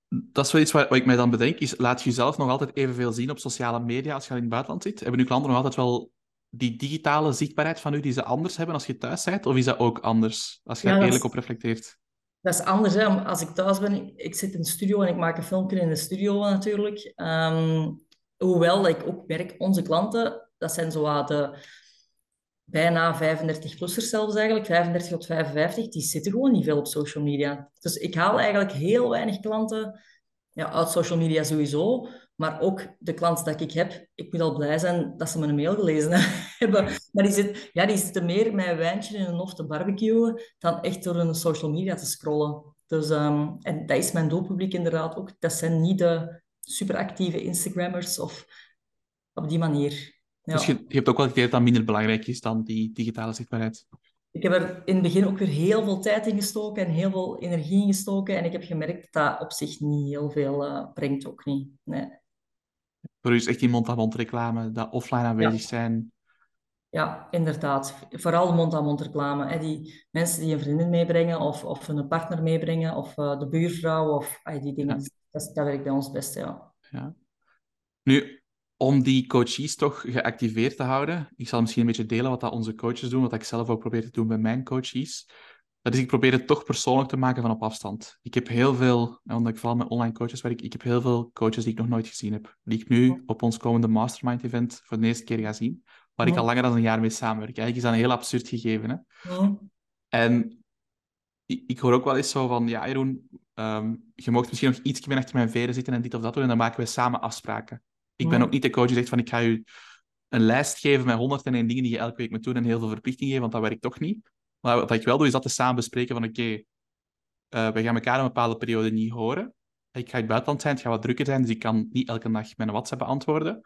dat is wel iets wat, wat, ik mij dan bedenk, is laat je jezelf nog altijd evenveel zien op sociale media als je in het buitenland zit? Hebben uw klanten nog altijd wel die digitale zichtbaarheid van u die ze anders hebben als je thuis bent? Of is dat ook anders, als je ja, eerlijk op reflecteert? Dat is anders. Hè? Als ik thuis ben, ik zit in de studio en ik maak een filmpje in de studio natuurlijk. Um, hoewel ik ook merk, onze klanten, dat zijn zo de bijna 35-plussers zelfs eigenlijk, 35 tot 55, die zitten gewoon niet veel op social media. Dus ik haal eigenlijk heel weinig klanten ja, uit social media sowieso, maar ook de klanten dat ik heb, ik moet al blij zijn dat ze mijn mail gelezen hebben. Maar die, zit, ja, die zitten meer met een wijntje in een hof te barbecuen dan echt door hun social media te scrollen. Dus, um, en dat is mijn doelpubliek inderdaad ook. Dat zijn niet de superactieve Instagrammers of op die manier. Ja. Dus je, je, hebt ook wel geleerd dat minder belangrijk is dan die digitale zichtbaarheid. Ik heb er in het begin ook weer heel veel tijd in gestoken en heel veel energie in gestoken. En ik heb gemerkt dat dat op zich niet heel veel uh, brengt, ook niet. Nee. Voor u is echt die mond-aan-mond reclame, dat offline aanwezig zijn. Ja, inderdaad. Vooral mond-aan-mond reclame. Hè. Die mensen die een vriendin meebrengen of, of een partner meebrengen of uh, de buurvrouw of uh, die dingen. Ja. Dat, dat werkt bij ons best, ja. ja. Nu, om die coaches toch geactiveerd te houden. Ik zal misschien een beetje delen wat dat onze coaches doen, wat ik zelf ook probeer te doen bij mijn coaches. Dat is, ik probeer het toch persoonlijk te maken van op afstand. Ik heb heel veel, omdat ik vooral met online coaches werk, ik heb heel veel coaches die ik nog nooit gezien heb. Die ik nu op ons komende mastermind event voor de eerste keer ga zien. Waar ik al langer dan een jaar mee samenwerk. Eigenlijk is dat een heel absurd gegeven. Hè? En ik, ik, hoor ook wel eens zo van, ja Jeroen, um, je mocht misschien nog iets meer achter mijn veren zitten en dit of dat doen. En dan maken we samen afspraken. Ik ben ook niet de coach die zegt van ik ga je een lijst geven met 101 dingen die je elke week moet doen en heel veel verplichtingen geven, want dat werkt toch niet. Maar wat ik wel doe, is dat te samen bespreken van oké, okay, uh, we gaan elkaar een bepaalde periode niet horen. Ik ga in het buitenland zijn, het gaat wat drukker zijn, dus ik kan niet elke dag mijn WhatsApp beantwoorden.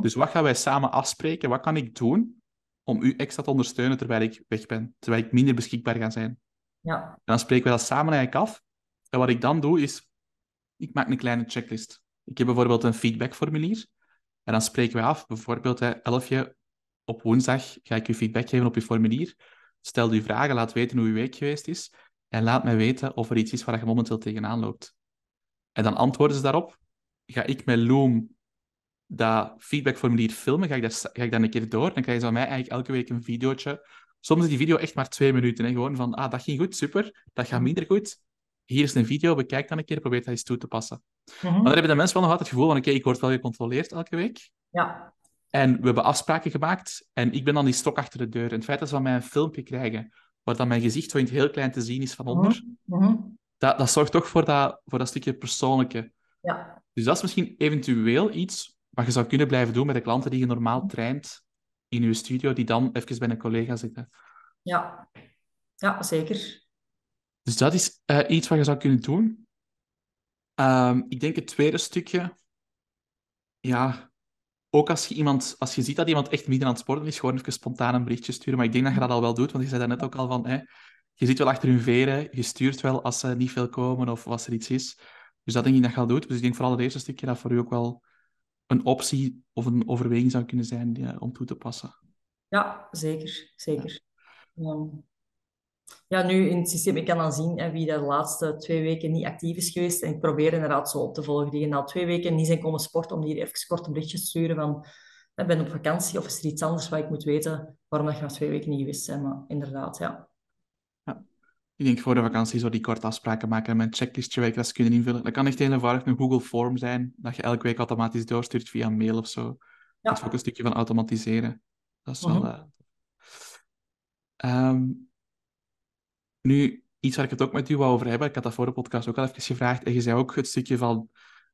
Dus wat gaan wij samen afspreken? Wat kan ik doen om u extra te ondersteunen terwijl ik weg ben, terwijl ik minder beschikbaar ga zijn? Ja. En dan spreken we dat samen eigenlijk af. En wat ik dan doe, is, ik maak een kleine checklist. Ik heb bijvoorbeeld een feedbackformulier. En dan spreken we af, bijvoorbeeld, hè, Elfje, op woensdag ga ik u feedback geven op uw formulier. Stel uw vragen, laat weten hoe uw week geweest is. En laat mij weten of er iets is waar je momenteel tegenaan loopt. En dan antwoorden ze daarop. Ga ik met Loom dat feedbackformulier filmen, ga ik, dat, ga ik dat een keer door. Dan krijg je van mij eigenlijk elke week een videootje. Soms is die video echt maar twee minuten. Hè? Gewoon van, ah, dat ging goed, super. Dat gaat minder goed. Hier is een video, bekijk dan een keer, probeer dat eens toe te passen. Maar dan hebben de mensen wel nog altijd het gevoel van, oké, ik word wel gecontroleerd elke week. Ja. En we hebben afspraken gemaakt en ik ben dan die stok achter de deur. En het feit dat ze van mij een filmpje krijgen, waar dan mijn gezicht zo in het heel klein te zien is van onder, Mhm. dat, dat zorgt toch voor dat, voor dat stukje persoonlijke. Ja. Dus dat is misschien eventueel iets wat je zou kunnen blijven doen met de klanten die je normaal traint in je studio, die dan even bij een collega zitten. Ja. Ja, zeker. Dus dat is eh, iets wat je zou kunnen doen. Ehm, ik denk het tweede stukje, ja, ook als je, iemand, als je ziet dat iemand echt midden aan het sporten is, gewoon even spontaan een berichtje sturen. Maar ik denk dat je dat al wel doet, want je zei dat net ook al van, je zit wel achter hun veren, je stuurt wel als ze niet veel komen of als er iets is. Dus dat denk ik dat je al doet. Dus ik denk vooral het eerste stukje dat voor u ook wel een optie of een overweging zou kunnen zijn eh, om toe te passen. Ja, zeker. Zeker. Ehm, ja, nu in het systeem, ik kan dan zien hè, wie de laatste twee weken niet actief is geweest. En ik probeer inderdaad zo op te volgen. Die na twee weken niet zijn komen sporten, om die even kort een berichtje te sturen van ik ben op vakantie of is er iets anders wat ik moet weten waarom dat je na twee weken niet geweest bent. Maar inderdaad, ja. Ik denk voor de vakantie zo die korte afspraken maken en met een checklistje waar ze kunnen invullen. Dat kan echt heel eenvoudig een Google Form zijn, dat je elke week automatisch doorstuurt via mail of zo. Dat is Ja. ook een stukje van automatiseren. Dat is wel... Ehm, nu, iets waar ik het ook met u wou over hebben, ik had dat voor de podcast ook al even gevraagd, en je zei ook het stukje van,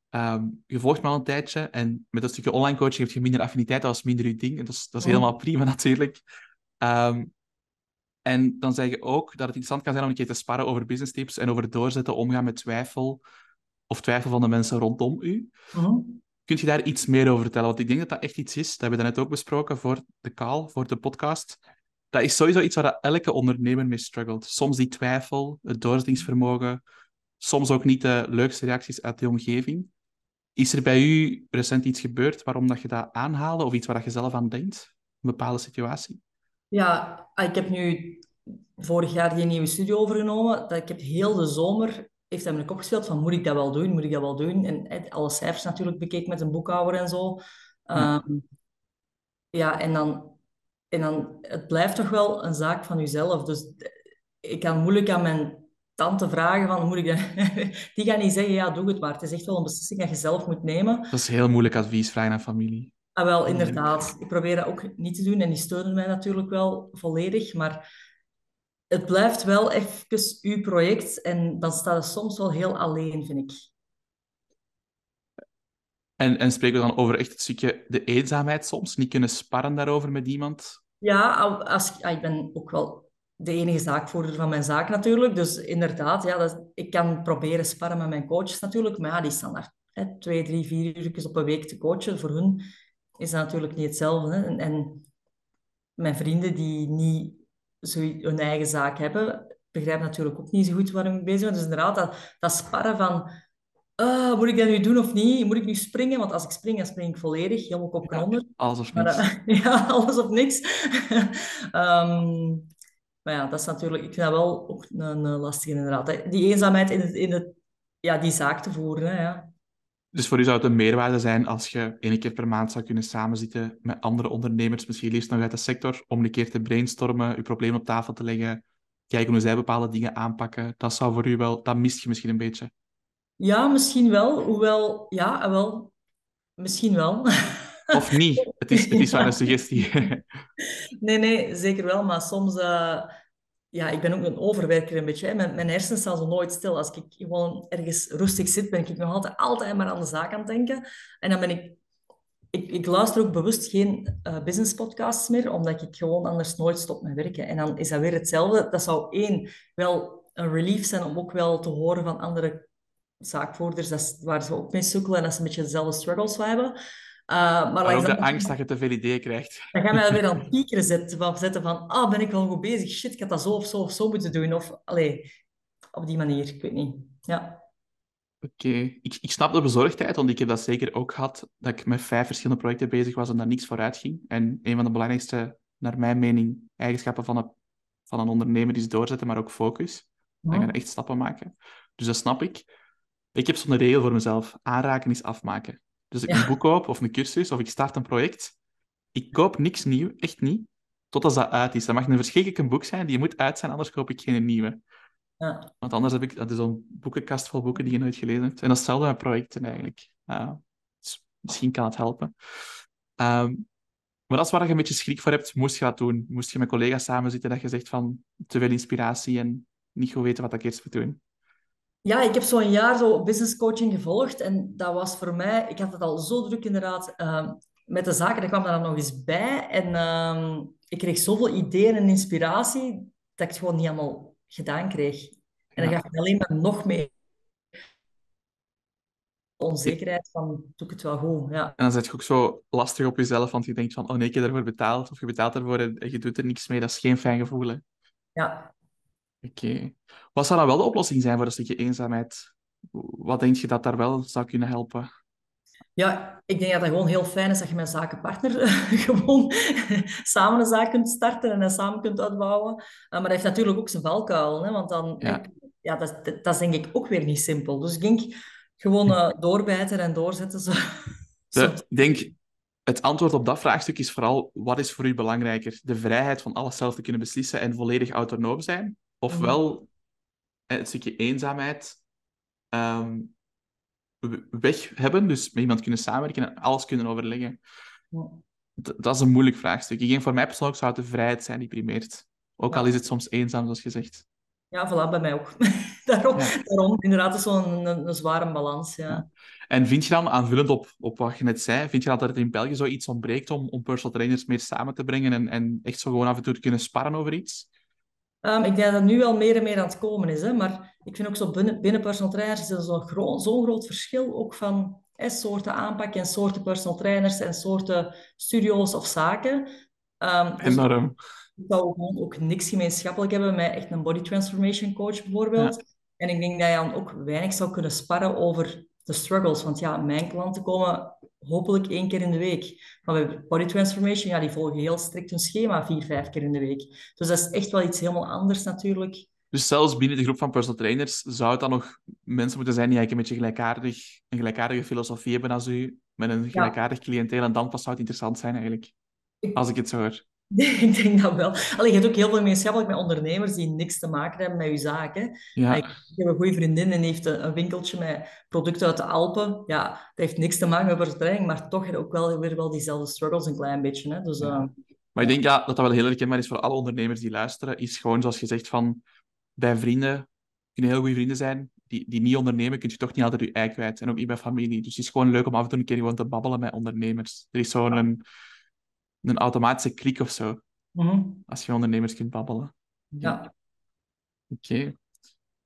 ehm, je volgt me al een tijdje, en met dat stukje online coaching heb je minder affiniteit, dat is minder je ding, en dat is, dat is helemaal prima natuurlijk. Ehm, en dan zeg je ook dat het interessant kan zijn om een keer te sparren over business tips en over doorzetten, omgaan met twijfel, of twijfel van de mensen rondom u. Mhm. Kun je daar iets meer over vertellen? Want ik denk dat dat echt iets is, dat hebben we net ook besproken voor de call, voor de podcast. Dat is sowieso iets waar elke ondernemer mee struggelt. Soms die twijfel, het doorzettingsvermogen, soms ook niet de leukste reacties uit de omgeving. Is er bij u recent iets gebeurd waarom dat je dat aanhaalde, of iets waar dat je zelf aan denkt? Een bepaalde situatie? Ja, ah, ik heb nu vorig jaar die nieuwe studio overgenomen. Dat ik heb heel de zomer heeft hij me de kop gespeeld van moet ik dat wel doen, moet ik dat wel doen? En eh, alle cijfers natuurlijk bekeken met een boekhouder en zo. Ja. Ehm, ja, en dan, en dan, het blijft toch wel een zaak van jezelf. Dus ik kan moeilijk aan mijn tante vragen van, moet ik dat... Die gaat niet zeggen, ja, doe het maar. Het is echt wel een beslissing dat je zelf moet nemen. Dat is heel moeilijk advies vragen aan familie. Ah, wel, inderdaad. Ik probeer dat ook niet te doen en die steunen mij natuurlijk wel volledig. Maar het blijft wel even uw project en dan staat het soms wel heel alleen, vind ik. En, en spreken we dan over echt het stukje de eenzaamheid soms? Niet kunnen sparren daarover met iemand? Ja, al- als, ah, ik ben ook wel de enige zaakvoerder van mijn zaak natuurlijk. Dus inderdaad, ja, dat, ik kan proberen sparren met mijn coaches natuurlijk. Maar ja, die staan daar hè, twee, drie, vier uur op een week te coachen. Voor hun is dat natuurlijk niet hetzelfde. Hè. En, en mijn vrienden die niet zo hun eigen zaak hebben, begrijpen natuurlijk ook niet zo goed waarom ik bezig ben. Dus inderdaad, dat, dat sparren van... ah, moet ik dat nu doen of niet? Moet ik nu springen? Want als ik spring, dan spring ik volledig, helemaal kop en onder. Alles of Maar, niks. eh, ja, alles of niks. Maar ja, dat is natuurlijk... Ik vind dat wel ook een, een lastige inderdaad. Die eenzaamheid in, het, in het, ja, die zaak te voeren. Hè, ja. Dus voor u zou het een meerwaarde zijn als je één keer per maand zou kunnen samenzitten met andere ondernemers, misschien liefst nog uit de sector, om een keer te brainstormen, uw probleem op tafel te leggen, kijken hoe zij bepaalde dingen aanpakken. Dat zou voor u wel, dat mist je misschien een beetje. Ja, misschien wel. Hoewel, ja, ah, wel. Misschien wel. Of niet. Het is, het is maar een suggestie. Nee, nee, zeker wel. Maar soms... eh, ja, ik ben ook een overwerker een beetje. Hè. Mijn, mijn hersenen staan zo nooit stil. Als ik gewoon ergens rustig zit, ben ik nog altijd, altijd maar aan de zaak aan het denken. En dan ben ik... Ik, ik luister ook bewust geen eh business podcasts meer, omdat ik gewoon anders nooit stop met werken. En dan is dat weer hetzelfde. Dat zou één, wel een relief zijn om ook wel te horen van andere zaakvoerders, dat waar ze ook mee sukkelen en dat ze een beetje dezelfde struggles hebben. Uh, maar ook de angst dat je te veel ideeën krijgt. dan gaan wij weer aan het piekeren zetten van, zetten van ah, ben ik wel goed bezig? Shit, ik had dat zo of zo of zo moeten doen. Of, allee, op die manier, ik weet niet. Ja. Oké, ik, ik snap de bezorgdheid, want ik heb dat zeker ook gehad, dat ik met vijf verschillende projecten bezig was en daar niks vooruit ging. En een van de belangrijkste, naar mijn mening, eigenschappen van een, van een ondernemer is doorzetten, maar ook focus. Dan gaan echt stappen maken. Dus dat snap ik. Ik heb zo'n regel voor mezelf. Aanraken is afmaken. Dus ik Ja. een boek koop of een cursus of ik start een project. Ik koop niks nieuw, echt niet, tot als dat uit is. Dat mag een verschrikkelijk boek zijn, die moet uit zijn, anders koop ik geen nieuwe. Ja. Want anders heb ik dat is zo'n boekenkast vol boeken die je nooit gelezen hebt. En dat is hetzelfde met projecten eigenlijk. Uh, dus misschien kan het helpen. Um, maar dat is waar je een beetje schrik voor hebt. Moest je dat doen? Moest je met collega's samen zitten dat je zegt van te veel inspiratie en niet goed weten wat ik eerst moet doen? Ja, ik heb zo'n jaar zo business coaching gevolgd en dat was voor mij, ik had het al zo druk inderdaad uh, met de zaken, dat kwam daar dan nog eens bij en uh, ik kreeg zoveel ideeën en inspiratie dat ik het gewoon niet allemaal gedaan kreeg. En dan gaf ik alleen maar nog meer onzekerheid van, doe ik het wel goed? Ja. En dan zit je ook zo lastig op jezelf, want je denkt van, oh nee, ik heb ervoor betaald, of je betaalt ervoor en je doet er niks mee. Dat is geen fijn gevoel, hè? Ja. Oké. Wat zou dan wel de oplossing zijn voor een stukje eenzaamheid? Wat denk je dat daar wel zou kunnen helpen? Ja, ik denk dat het gewoon heel fijn is dat je met een zakenpartner gewoon samen een zaak kunt starten en dat samen kunt uitbouwen. Uh, maar dat heeft natuurlijk ook zijn valkuil, hè, want dan... Ja. ja dat, dat, dat, is denk ik ook weer niet simpel. Dus ik denk gewoon uh, doorbijten en doorzetten. Zo. De, ik denk, het antwoord op dat vraagstuk is vooral, wat is voor u belangrijker? De vrijheid van alles zelf te kunnen beslissen en volledig autonoom zijn? Ofwel mm het stukje eenzaamheid um, weg hebben, dus met iemand kunnen samenwerken en alles kunnen overleggen? Dat is een moeilijk vraagstuk. Ik denk, voor mij persoonlijk zou het de vrijheid zijn die primeert. Ook al is het soms eenzaam, zoals je zegt. Ja, voilà, bij mij ook. daarom, ja. daarom, inderdaad, is zo'n een, een, zware balans. Ja. ja. En vind je dan, aanvullend op, op wat je net zei, vind je dat er in België zoiets ontbreekt om, om personal trainers meer samen te brengen en, en echt zo gewoon af en toe te kunnen sparren over iets? Um, ik denk dat nu wel meer en meer aan het komen is. Hè? Maar ik vind ook zo binnen, binnen personal trainers is er zo'n gro zo groot verschil ook van soorten aanpak en soorten personal trainers en soorten studio's of zaken. Um, Enorm. Ik zou gewoon ook niks gemeenschappelijk hebben met echt een body transformation coach bijvoorbeeld. Ja. En ik denk dat je dan ook weinig zou kunnen sparren over de struggles. Want ja, mijn klanten komen hopelijk één keer in de week. Maar bij body transformation, ja, die volgen heel strikt hun schema vier, vijf keer in de week. Dus dat is echt wel iets helemaal anders natuurlijk. Dus zelfs binnen de groep van personal trainers zou het dan nog mensen moeten zijn die eigenlijk een beetje gelijkaardig, een gelijkaardige filosofie hebben als u, met een gelijkaardig ja. cliënteel. En dan pas zou het interessant zijn eigenlijk, als ik het zo hoor. ik denk dat wel. Allee, je hebt ook heel veel gemeenschappelijk met ondernemers die niks te maken hebben met je zaken. Ja. Ik heb een goede vriendin en heeft een winkeltje met producten uit de Alpen. Ja, dat heeft niks te maken met training, maar toch heb je ook wel weer wel diezelfde struggles een klein beetje. Hè? Dus, ja. uh, maar ik denk ja, dat dat wel heel herkenbaar is voor alle ondernemers die luisteren. Is gewoon, zoals je zegt, van bij vrienden kunnen heel goede vrienden zijn. Die, die niet ondernemen, kun je toch niet altijd je ei kwijt. En ook niet bij familie. Dus het is gewoon leuk om af en toe een keer gewoon te babbelen met ondernemers. Er is zo'n... een automatische klik of zo. Mm-hmm. Als je ondernemers kunt babbelen. Ja. Oké. Okay.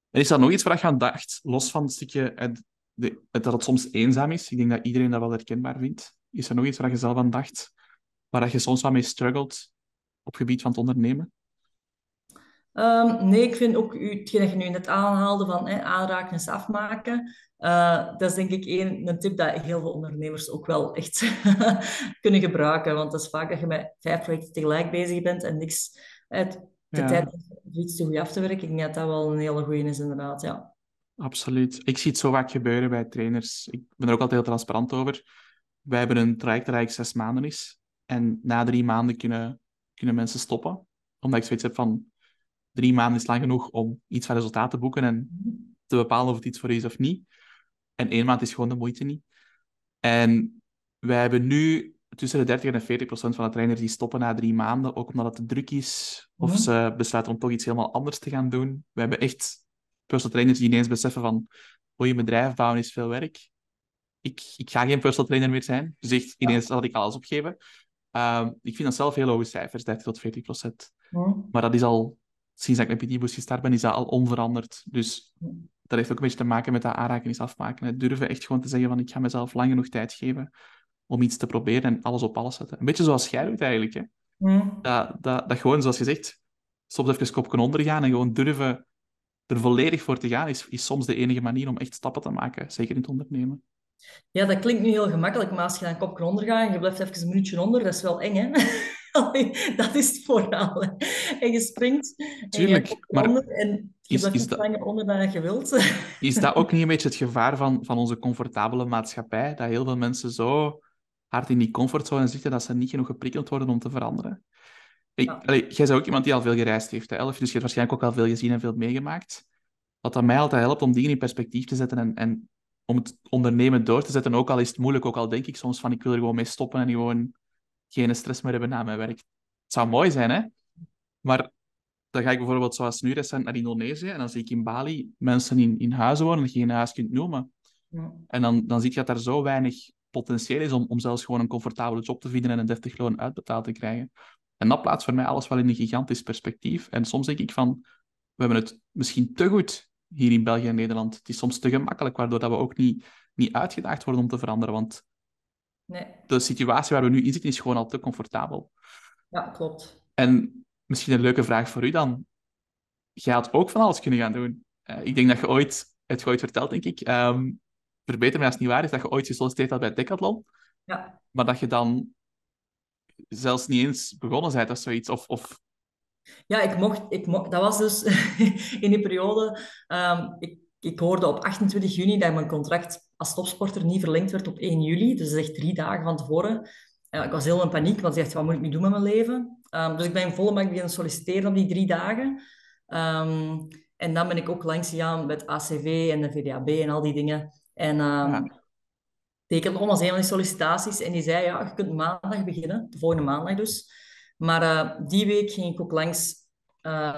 En is dat nog iets waar je aan dacht, los van het stukje het, de, het, dat het soms eenzaam is? Ik denk dat iedereen dat wel herkenbaar vindt. Is er nog iets waar je zelf aan dacht, waar je soms wat mee struggelt op het gebied van het ondernemen? Um, nee, ik vind ook hetgeen dat je nu net aanhaalde van hè, aanraken is afmaken. Uh, dat is denk ik een, een tip dat heel veel ondernemers ook wel echt kunnen gebruiken. Want dat is vaak dat je met vijf projecten tegelijk bezig bent en niks uit de ja. tijd iets te goed af te werken. Ik denk dat dat wel een hele goede is, inderdaad. Ja. Absoluut. Ik zie het zo vaak gebeuren bij trainers. Ik ben er ook altijd heel transparant over. Wij hebben een traject dat eigenlijk zes maanden is. En na drie maanden kunnen, kunnen mensen stoppen. Omdat ik zoiets heb van... Drie maanden is lang genoeg om iets van resultaat te boeken en te bepalen of het iets voor je is of niet. En één maand is gewoon de moeite niet. En wij hebben nu tussen de 30 en 40 procent van de trainers die stoppen na drie maanden, ook omdat het te druk is, of ze besluiten om toch iets helemaal anders te gaan doen. We hebben echt personal trainers die ineens beseffen van, oh, je bedrijf bouwen is veel werk. Ik, ik ga geen personal trainer meer zijn. Dus echt, ineens zal ik alles opgeven. Um, ik vind dat zelf heel hoge cijfers, 30 tot 40 procent. Maar dat is al, sinds ik met PT Boost gestart ben, is dat al onveranderd. Dus dat heeft ook een beetje te maken met dat aanraken is afmaken. Het durven echt gewoon te zeggen van ik ga mezelf lang genoeg tijd geven om iets te proberen en alles op alles zetten. Een beetje zoals jij doet eigenlijk. Hè? Mm. Dat, dat, dat gewoon, zoals je zegt, soms even kopje ondergaan en gewoon durven er volledig voor te gaan, is, is soms de enige manier om echt stappen te maken, zeker in het ondernemen. Ja, dat klinkt nu heel gemakkelijk, maar als je dan kopje onder gaat en je blijft even een minuutje onder, dat is wel eng, hè? dat is het vooral. En je springt Tuurlijk, en je maar onder en je is, langer onder dan je wilt. Is dat ook niet een beetje het gevaar van, van onze comfortabele maatschappij? Dat heel veel mensen zo hard in die comfortzone zitten dat ze niet genoeg geprikkeld worden om te veranderen? Ik, ja. allee, jij bent ook iemand die al veel gereisd heeft, hè, Elf, dus je hebt waarschijnlijk ook al veel gezien en veel meegemaakt. wat dat mij altijd helpt om dingen in perspectief te zetten en, en om het ondernemen door te zetten, ook al is het moeilijk, ook al denk ik soms van ik wil er gewoon mee stoppen en gewoon geen stress meer hebben na mijn werk. Het zou mooi zijn, hè? Maar dan ga ik bijvoorbeeld zoals nu recent naar Indonesië en dan zie ik in Bali mensen in, in huizen wonen dat je geen huis kunt noemen. Ja. En dan, dan zie je dat er zo weinig potentieel is om, om zelfs gewoon een comfortabele job te vinden en een deftig loon uitbetaald te krijgen. En dat plaatst voor mij alles wel in een gigantisch perspectief. En soms denk ik van, we hebben het misschien te goed hier in België en Nederland. Het is soms te gemakkelijk, waardoor dat we ook niet, niet uitgedaagd worden om te veranderen. Want nee. de situatie waar we nu in zitten is gewoon al te comfortabel. Ja, klopt. En misschien een leuke vraag voor u dan. Je had ook van alles kunnen gaan doen. Uh, ik denk dat je ooit, het ooit verteld, denk ik, um, verbeter me als het niet waar is, dat je ooit gesolliciteerd had bij Decathlon. Ja. Maar dat je dan zelfs niet eens begonnen bent of zoiets. Of, of... Ja, ik mocht, ik mocht, dat was dus in die periode. Um, ik, ik hoorde op 28 juni dat mijn contract als topsporter niet verlengd werd op 1 juli. Dus dat is echt drie dagen van tevoren. Ik was heel in paniek, want ik dacht, wat moet ik nu doen met mijn leven? Um, dus ik ben volle bak beginnen solliciteren op die drie dagen. Um, en dan ben ik ook langs gegaan met ACV en de VDAB en al die dingen. En um, tekende om als een van die sollicitaties. En die zei, ja, je kunt maandag beginnen. De volgende maandag dus. Maar uh, die week ging ik ook langs uh,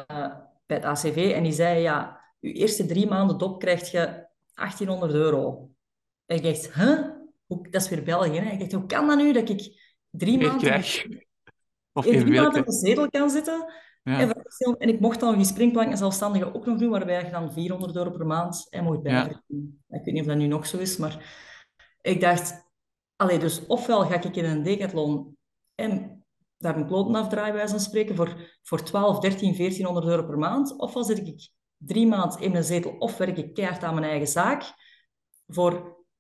bij het ACV. En die zei, ja, je eerste drie maanden dop krijg je 1800 euro. En ik dacht, huh? Hoe, dat is weer België. Hè? Ik dacht, hoe kan dat nu dat ik drie maanden... Krijg. Of in drie maanden op een zetel kan zitten. Ja. En, en, ik mocht dan die springplank en zelfstandige ook nog doen, waarbij je dan 400 euro per maand en mocht bijverdienen. Ja. Ik weet niet of dat nu nog zo is, maar ik dacht, allee, dus ofwel ga ik in een decathlon en daar een kloten afdraaien, bij spreken, voor, voor 12, 13, 1400 euro per maand, ofwel zit ik drie maanden in een zetel of werk ik keihard aan mijn eigen zaak voor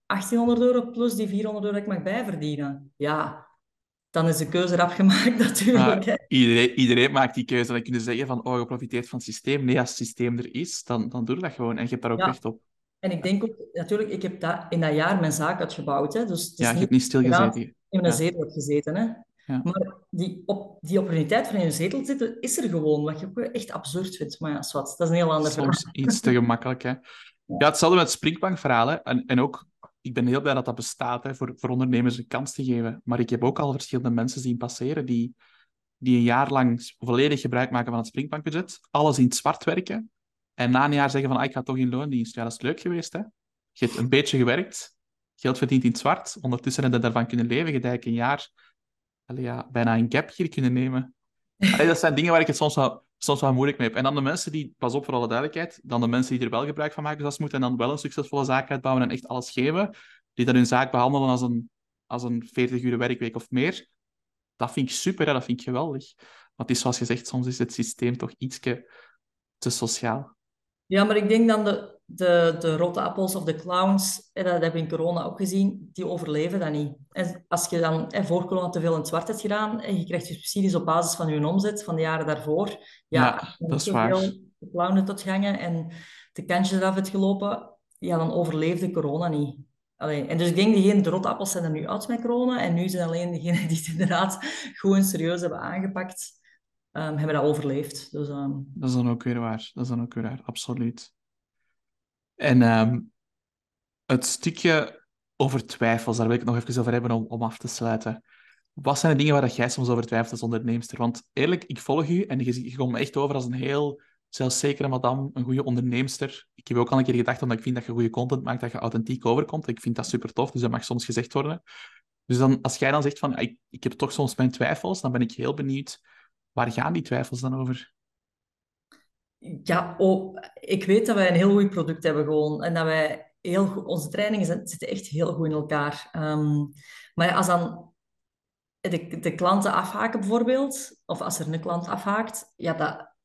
1800 euro plus die 400 euro dat ik mag bijverdienen. Ja, dan is de keuze eraf gemaakt natuurlijk. iedereen, iedereen maakt die keuze. Dan kun je zeggen van, oh, je profiteert van het systeem. Nee, als het systeem er is, dan, dan doe je dat gewoon. En je hebt daar ook recht op. En ik denk ook, natuurlijk, ik heb dat, in dat jaar mijn zaak uitgebouwd. Hè, dus het is ja, je hebt niet stilgezeten. In een zetel gezeten. Hè. Ja. Maar die, op, die opportuniteit van in een zetel zitten, is er gewoon. Wat je ook echt absurd vindt. Maar ja, zwart, dat is een heel ander Soms verhaal. iets te gemakkelijk, hè. Ja, hetzelfde met springbankverhalen. En, en ook ik ben heel blij dat dat bestaat, hè, voor, voor ondernemers een kans te geven. Maar ik heb ook al verschillende mensen zien passeren die, die een jaar lang volledig gebruik maken van het springbankbudget, alles in het zwart werken, en na een jaar zeggen van, ah, ik ga toch in loondienst. Ja, dat is leuk geweest, hè. Je hebt een beetje gewerkt, geld verdiend in het zwart, ondertussen heb je daarvan kunnen leven, je hebt een jaar allee, ja, bijna een gap hier kunnen nemen. Allee, dat zijn dingen waar ik het soms wel, soms wel moeilijk mee heb. En dan de mensen die, pas op voor alle duidelijkheid, dan de mensen die er wel gebruik van maken zoals moeten en dan wel een succesvolle zaak uitbouwen en echt alles geven, die dan hun zaak behandelen als een, als een 40 uur werkweek of meer, dat vind ik super, hè? dat vind ik geweldig. Want het is zoals je zegt, soms is het systeem toch iets te sociaal. Ja, maar ik denk dan de, de, de rotte appels of de clowns, dat hebben we in corona ook gezien, die overleven dat niet. En als je dan voor corona te veel in het zwart hebt gedaan en je krijgt je subsidies op basis van je omzet van de jaren daarvoor, ja, ja dat is waar. de clownen tot gangen en de kantjes eraf hebt gelopen, ja, dan overleefde corona niet. Allee, en dus ik denk, diegenen, de rotte appels zijn er nu uit met corona en nu zijn alleen degenen die het inderdaad gewoon serieus hebben aangepakt, um, hebben dat overleefd. Dus, um... Dat is dan ook weer waar. Dat is dan ook weer waar, absoluut. En um, het stukje over twijfels, daar wil ik het nog even over hebben om, om af te sluiten. Wat zijn de dingen waar jij soms over twijfelt als onderneemster? Want eerlijk, ik volg u en je, je komt echt over als een heel zelfzekere madame, een goede onderneemster. Ik heb ook al een keer gedacht, omdat ik vind dat je goede content maakt, dat je authentiek overkomt. Ik vind dat super tof, dus dat mag soms gezegd worden. Dus dan, als jij dan zegt van, ik, ik heb toch soms mijn twijfels, dan ben ik heel benieuwd, waar gaan die twijfels dan over? Ja, oh, ik weet dat wij een heel goed product hebben gewoon. En dat wij heel goed, onze trainingen zitten echt heel goed in elkaar. Um, maar als dan de, de klanten afhaken bijvoorbeeld, of als er een klant afhaakt, ja, dat,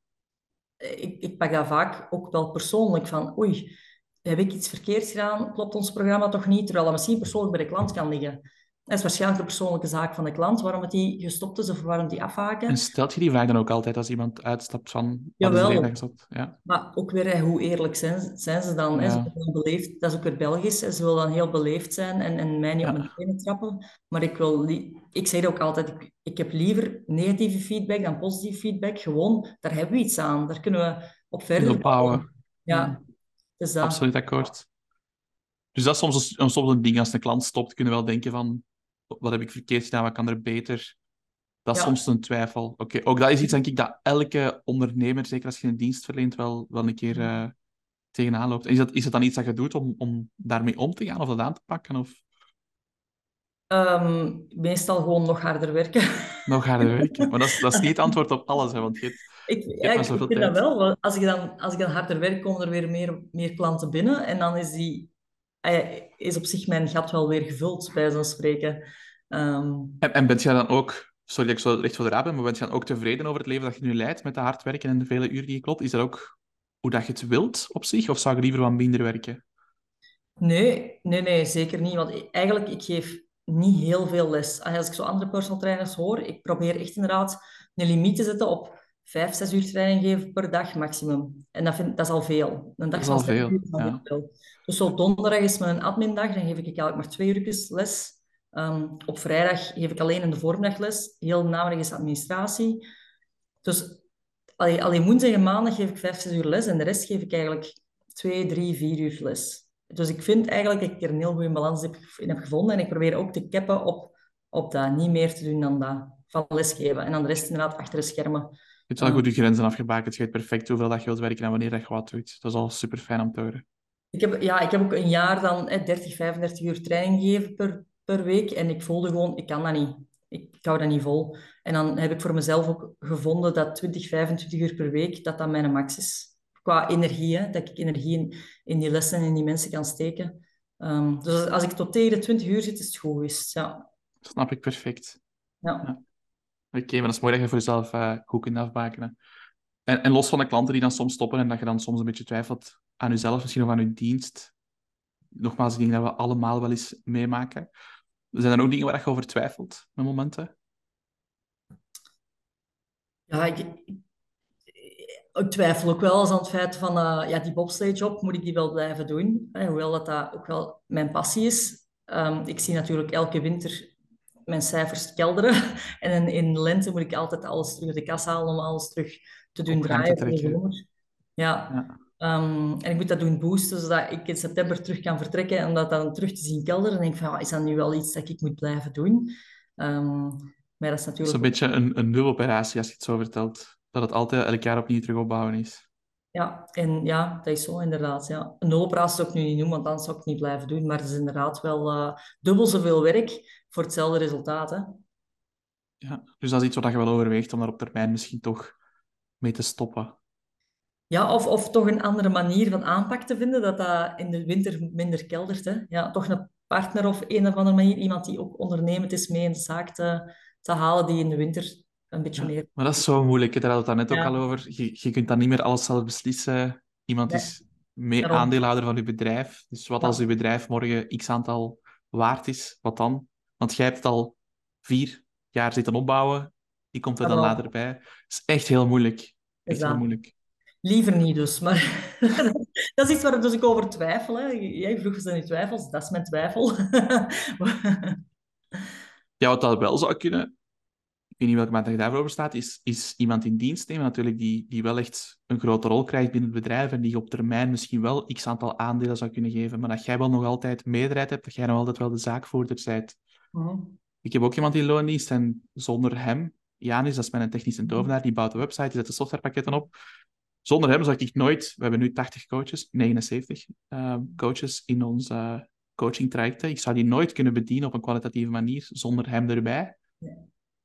ik, ik pak dat vaak ook wel persoonlijk van, oei, heb ik iets verkeerd gedaan? Klopt ons programma toch niet? Terwijl dat misschien persoonlijk bij de klant kan liggen. Dat is waarschijnlijk de persoonlijke zaak van de klant, waarom het die gestopt is of waarom die afhaken. En stelt je die vraag dan ook altijd als iemand uitstapt van... Jawel, ja. maar ook weer hoe eerlijk zijn, zijn ze dan. Ja. Ze beleefd, dat is ook weer Belgisch. Ze willen dan heel beleefd zijn en, en mij niet op mijn tenen trappen. Maar ik, wil, ik zeg ook altijd, ik, ik heb liever negatieve feedback dan positieve feedback. Gewoon, daar hebben we iets aan. Daar kunnen we op verder bouwen. Ja. Dus Absoluut akkoord. Dus dat is soms een, soms een ding als een klant stopt, kunnen we wel denken van wat heb ik verkeerd gedaan, wat kan er beter? Dat is soms een twijfel. Oké, ook dat is iets denk ik dat elke ondernemer, zeker als je een dienst verleent, wel, wel een keer uh, tegenaan loopt. is dat, is dat dan iets dat je doet om, om daarmee om te gaan of dat aan te pakken? Of? Ehm, meestal gewoon nog harder werken. Nog harder werken. Maar dat is, dat is niet het antwoord op alles, hè, want je hebt, ik, ja, ik vind dat wel. Als ik, dan, als ik dan harder werk, komen er weer meer, meer klanten binnen. En dan is, die, eh, is op zich mijn gat wel weer gevuld, bij zo'n spreken. Ehm, en, en bent jij dan ook, sorry dat ik zo recht voor de raad ben, maar bent je dan ook tevreden over het leven dat je nu leidt met de hard werken en de vele uren die je klopt? Is dat ook hoe dat je het wilt op zich? Of zou je liever wat minder werken? Nee, nee, nee, zeker niet. Want eigenlijk, ik geef niet heel veel les. Als ik zo andere personal trainers hoor, ik probeer echt inderdaad een limiet te zetten op vijf, zes uur training geven per dag maximum. En dat, vind, dat is al veel. Een dag dat is al veel, uur, ja. veel. Dus zo donderdag is mijn admindag, dan geef ik eigenlijk maar twee uur les. Um, op vrijdag geef ik alleen in de voormiddag les. Heel namiddag is administratie. Dus alleen, alleen woensdag en maandag geef ik vijf, zes uur les. En de rest geef ik eigenlijk twee, drie, vier uur les. Dus ik vind eigenlijk dat ik er een heel goede balans in heb gevonden. En ik probeer ook te keppen op, op dat. Niet meer te doen dan dat. Van lesgeven. En dan de rest inderdaad achter de schermen. Je hebt wel goed je grenzen afgebakend. Je weet perfect hoeveel dat je wilt werken en wanneer dat je wat doet. Dat is al super fijn om te horen. Ik heb, ja, ik heb ook een jaar dan eh, 30, 35 uur training gegeven per, per week. En ik voelde gewoon, ik kan dat niet. Ik, ik hou dat niet vol. En dan heb ik voor mezelf ook gevonden dat 20, 25 uur per week, dat dat mijn max is. Qua energie, hè, dat ik energie in, in die lessen en in die mensen kan steken. Um, dus als ik tot tegen de 20 uur zit, is het goed geweest. Ja. Snap ik perfect. Ja. ja. Oké, maar dat is mooi dat je voor jezelf uh, goed kunt afbakenen. En, en los van de klanten die dan soms stoppen en dat je dan soms een beetje twijfelt aan jezelf, misschien of aan je dienst. Nogmaals, ik denk dat we allemaal wel eens meemaken. Zijn er ook dingen waar je over twijfelt, met momenten? Ja, ik, twijfel ook wel eens aan het feit van uh, ja, die bobsleigh-job, moet ik die wel blijven doen? Hè, hoewel dat, dat ook wel mijn passie is. Um, ik zie natuurlijk elke winter mijn cijfers kelderen. En in, in lente moet ik altijd alles terug de kas halen om alles terug te doen draaien. Ja. ja. Um, en ik moet dat doen boosten, zodat ik in september terug kan vertrekken en dat dan terug te zien kelderen. En denk van, ja, is dat nu wel iets dat ik moet blijven doen? Um, maar dat is natuurlijk... Dat is een beetje een, een nuloperatie als je het zo vertelt. Dat het altijd elk jaar opnieuw terug opbouwen is. Ja, en ja, dat is zo inderdaad. Ja. Een nuloperatie zou ik nu niet noemen, want dan zou ik het niet blijven doen. Maar het is inderdaad wel uh, dubbel zoveel werk voor hetzelfde resultaat. Hè. Ja, dus dat is iets wat je wel overweegt om daar op termijn misschien toch mee te stoppen. Ja, of, of toch een andere manier van aanpak te vinden, dat dat in de winter minder keldert. Hè. Ja, toch een partner of een of andere manier, iemand die ook ondernemend is, mee in de zaak te, te halen, die in de winter een beetje meer... Maar dat is zo moeilijk, daar hadden we het net ook al over. Je, je kunt dan niet meer alles zelf beslissen. Iemand is mee aandeelhouder van je bedrijf. Dus wat als je bedrijf morgen x aantal waard is, wat dan? Want jij hebt het al vier jaar zitten opbouwen. Die komt er dan later bij. Het is echt heel moeilijk. Echt heel moeilijk. Liever niet dus, maar dat is iets waar dus ik over twijfel. Hè. Jij vroeg zijn je twijfels, dat is mijn twijfel. ja, wat dat wel zou kunnen, ik weet niet welke maat je daarvoor staat, is, is iemand in dienst nemen natuurlijk die, die wel echt een grote rol krijgt binnen het bedrijf en die op termijn misschien wel x aantal aandelen zou kunnen geven, maar dat jij wel nog altijd meerderheid hebt, dat jij nog altijd wel de zaakvoerder bent. Mhm. Ik heb ook iemand in loondienst en zonder hem, Janis, dat is mijn technische tovenaar, die bouwt de website, die zet de softwarepakketten op. Zonder hem zou ik nooit, we hebben nu 80 coaches, 79 uh, coaches in uh, coaching trajecten. Ik zou die nooit kunnen bedienen op een kwalitatieve manier zonder hem erbij. Ja.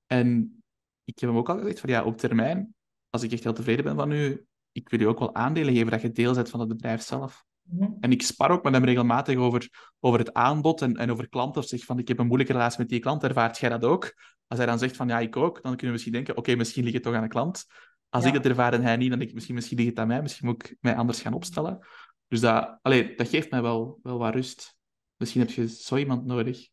En ik heb hem ook al gezegd van ja, op termijn, als ik echt heel tevreden ben van u, ik wil je ook wel aandelen geven dat je deel bent van het bedrijf zelf. Mhm. En ik spar ook met hem regelmatig over, over het aanbod en, en over klanten. Of zeg van, ik heb een moeilijke relatie met die klant, ervaart jij dat ook? Als hij dan zegt van, ja, ik ook, dan kunnen we misschien denken, oké, misschien ligt het toch aan de klant. Als ik het ervaar en hij niet, dan denk ik, misschien, misschien ligt het aan mij. Misschien moet ik mij anders gaan opstellen. Dus dat, allee, dat geeft mij wel, wel wat rust. Misschien heb je zo iemand nodig.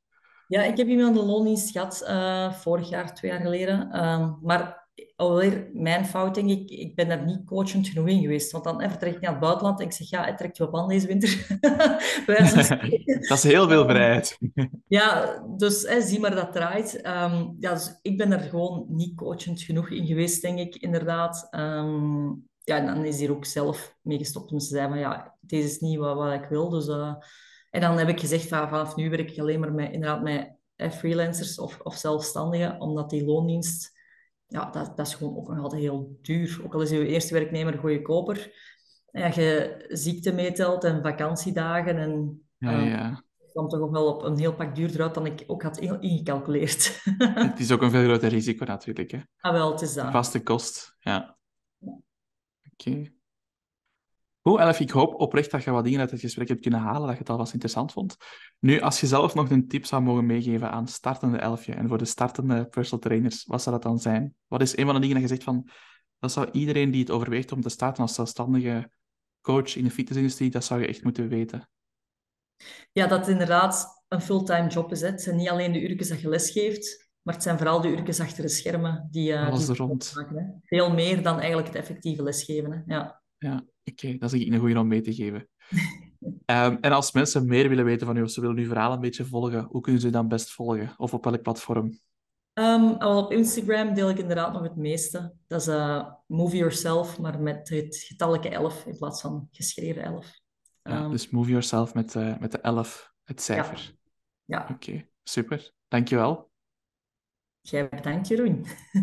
Ja, ik heb iemand de loondienst gehad uh, vorig jaar, twee jaar geleden. Um, maar alweer mijn fout, denk ik. Ik ben daar niet coachend genoeg in geweest. Want dan vertrek ik naar het buitenland en ik zeg, ja, het trekt je op aan deze winter. dat is heel veel vrijheid. ja, dus hè, zie maar dat draait. Um, ja, dus ik ben er gewoon niet coachend genoeg in geweest, denk ik, inderdaad. Um, ja, dan is hij ook zelf mee gestopt om te zeggen van ja, deze is niet wat, wat ik wil. Dus, uh, en dan heb ik gezegd van vanaf nu werk ik alleen maar met, inderdaad met freelancers of, of zelfstandigen, omdat die loondienst, ja, dat, dat is gewoon ook nog altijd heel duur. Ook al is je eerste werknemer goedkoper, ja, je ziekte meetelt en vakantiedagen en ja, uh, ja. kwam toch ook wel op een heel pak duurder uit dan ik ook had ingecalculeerd. het is ook een veel groter risico natuurlijk. Hè? Ah, wel, het is dat. Vaste kost, ja. Oké. Okay. Goed, Elf, ik hoop oprecht dat je wat dingen uit het gesprek hebt kunnen halen, dat je het alvast interessant vond. Nu, als je zelf nog een tip zou mogen meegeven aan startende elfje en voor de startende personal trainers, wat zou dat dan zijn? Wat is een van de dingen dat je zegt van, dat zou iedereen die het overweegt om te starten als zelfstandige coach in de fitnessindustrie, dat zou je echt moeten weten? Ja, dat het inderdaad een fulltime job is. Hè. Het zijn niet alleen de uurtjes dat je lesgeeft, maar het zijn vooral de uurtjes achter de schermen die, uh, Alles die rond. maken. Hè. Veel meer dan eigenlijk het effectieve lesgeven. Hè. Ja. Ja, oké. Okay. Dat is een goede om mee te geven. um, en als mensen meer willen weten van u, of ze willen uw verhaal een beetje volgen, hoe kunnen ze dan best volgen? Of op welk platform? Um, op Instagram deel ik inderdaad nog het meeste. Dat is uh, Move Yourself, maar met het getalletje 11 in plaats van geschreven 11. Ja, um, dus Move Yourself met, uh, met de 11, het cijfer. Ja. ja. Oké, okay, super. Dankjewel. Jij bedankt, Jeroen.